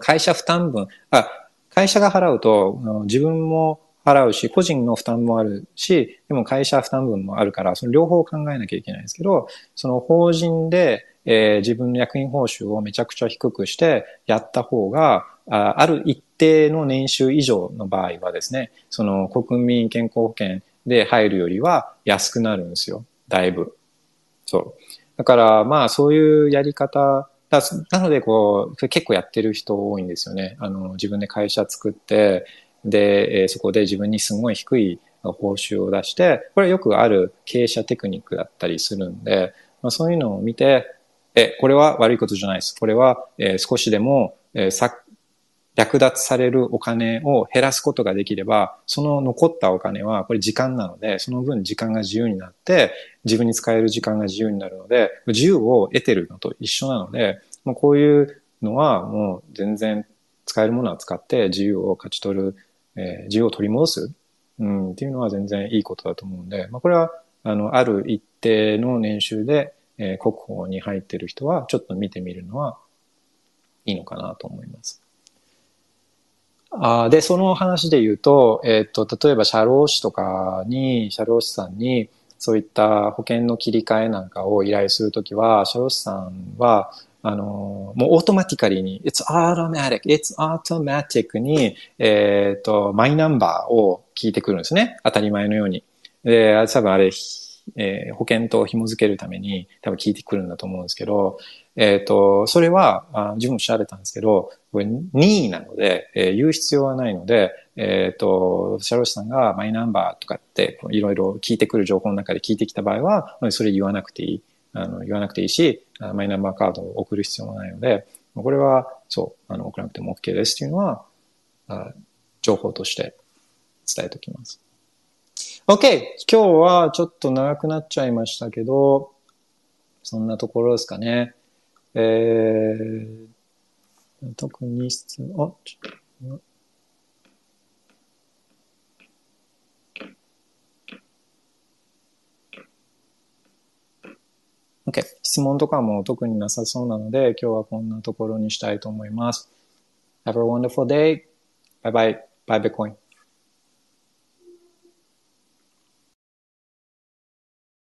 会社負担分、あ、会社が払うと、自分も払うし、個人の負担もあるし、でも会社負担分もあるから、その両方考えなきゃいけないんですけど、その法人で、えー、自分の役員報酬をめちゃくちゃ低くしてやった方が、あある一定の年収以上の場合はですね、その国民健康保険で入るよりは安くなるんですよ。だいぶ。そう。だからまあそういうやり方だなのでこう結構やってる人多いんですよね。あの自分で会社作ってで、えー、そこで自分にすごい低い報酬を出してこれはよくある経営者テクニックだったりするんで、まあ、そういうのを見てえこれは悪いことじゃないです。これは、えー、少しでも、えー、さ略奪されるお金を減らすことができれば、その残ったお金は、これ時間なので、その分時間が自由になって、自分に使える時間が自由になるので、自由を得てるのと一緒なので、もうこういうのはもう全然使えるものは使って自由を勝ち取る、えー、自由を取り戻す、うん、っていうのは全然いいことだと思うんで、まあ、これは、あの、ある一定の年収で、えー、国保に入ってる人は、ちょっと見てみるのはいいのかなと思います。あで、その話で言うと、えっ、と、例えば社労士とかに、社労士さんに、そういった保険の切り替えなんかを依頼するときは、社労士さんは、あの、もうオートマティカリに、it's automatic, it's automatic に、えっ、ー、と、マイナンバーを聞いてくるんですね。当たり前のように。で、多分あれ、えー、保険と紐付けるために多分聞いてくるんだと思うんですけど、えっ、ー、と、それは、あ自分も調べたんですけど、これ任意なので、えー、言う必要はないので、えっ、ー、と、社労士さんがマイナンバーとかっていろいろ聞いてくる情報の中で聞いてきた場合は、それ言わなくていい。あの、言わなくていいし、マイナンバーカードを送る必要もないので、これは、そう、あの、送らなくても OK ですっていうのは、あ情報として伝えておきます。OK! 今日はちょっと長くなっちゃいましたけど、そんなところですかね。えー、特に質問、あ、ちょっと、OK。質問とかも特になさそうなので、今日はこんなところにしたいと思います。Have a wonderful day. Bye bye. Bye Bitcoin.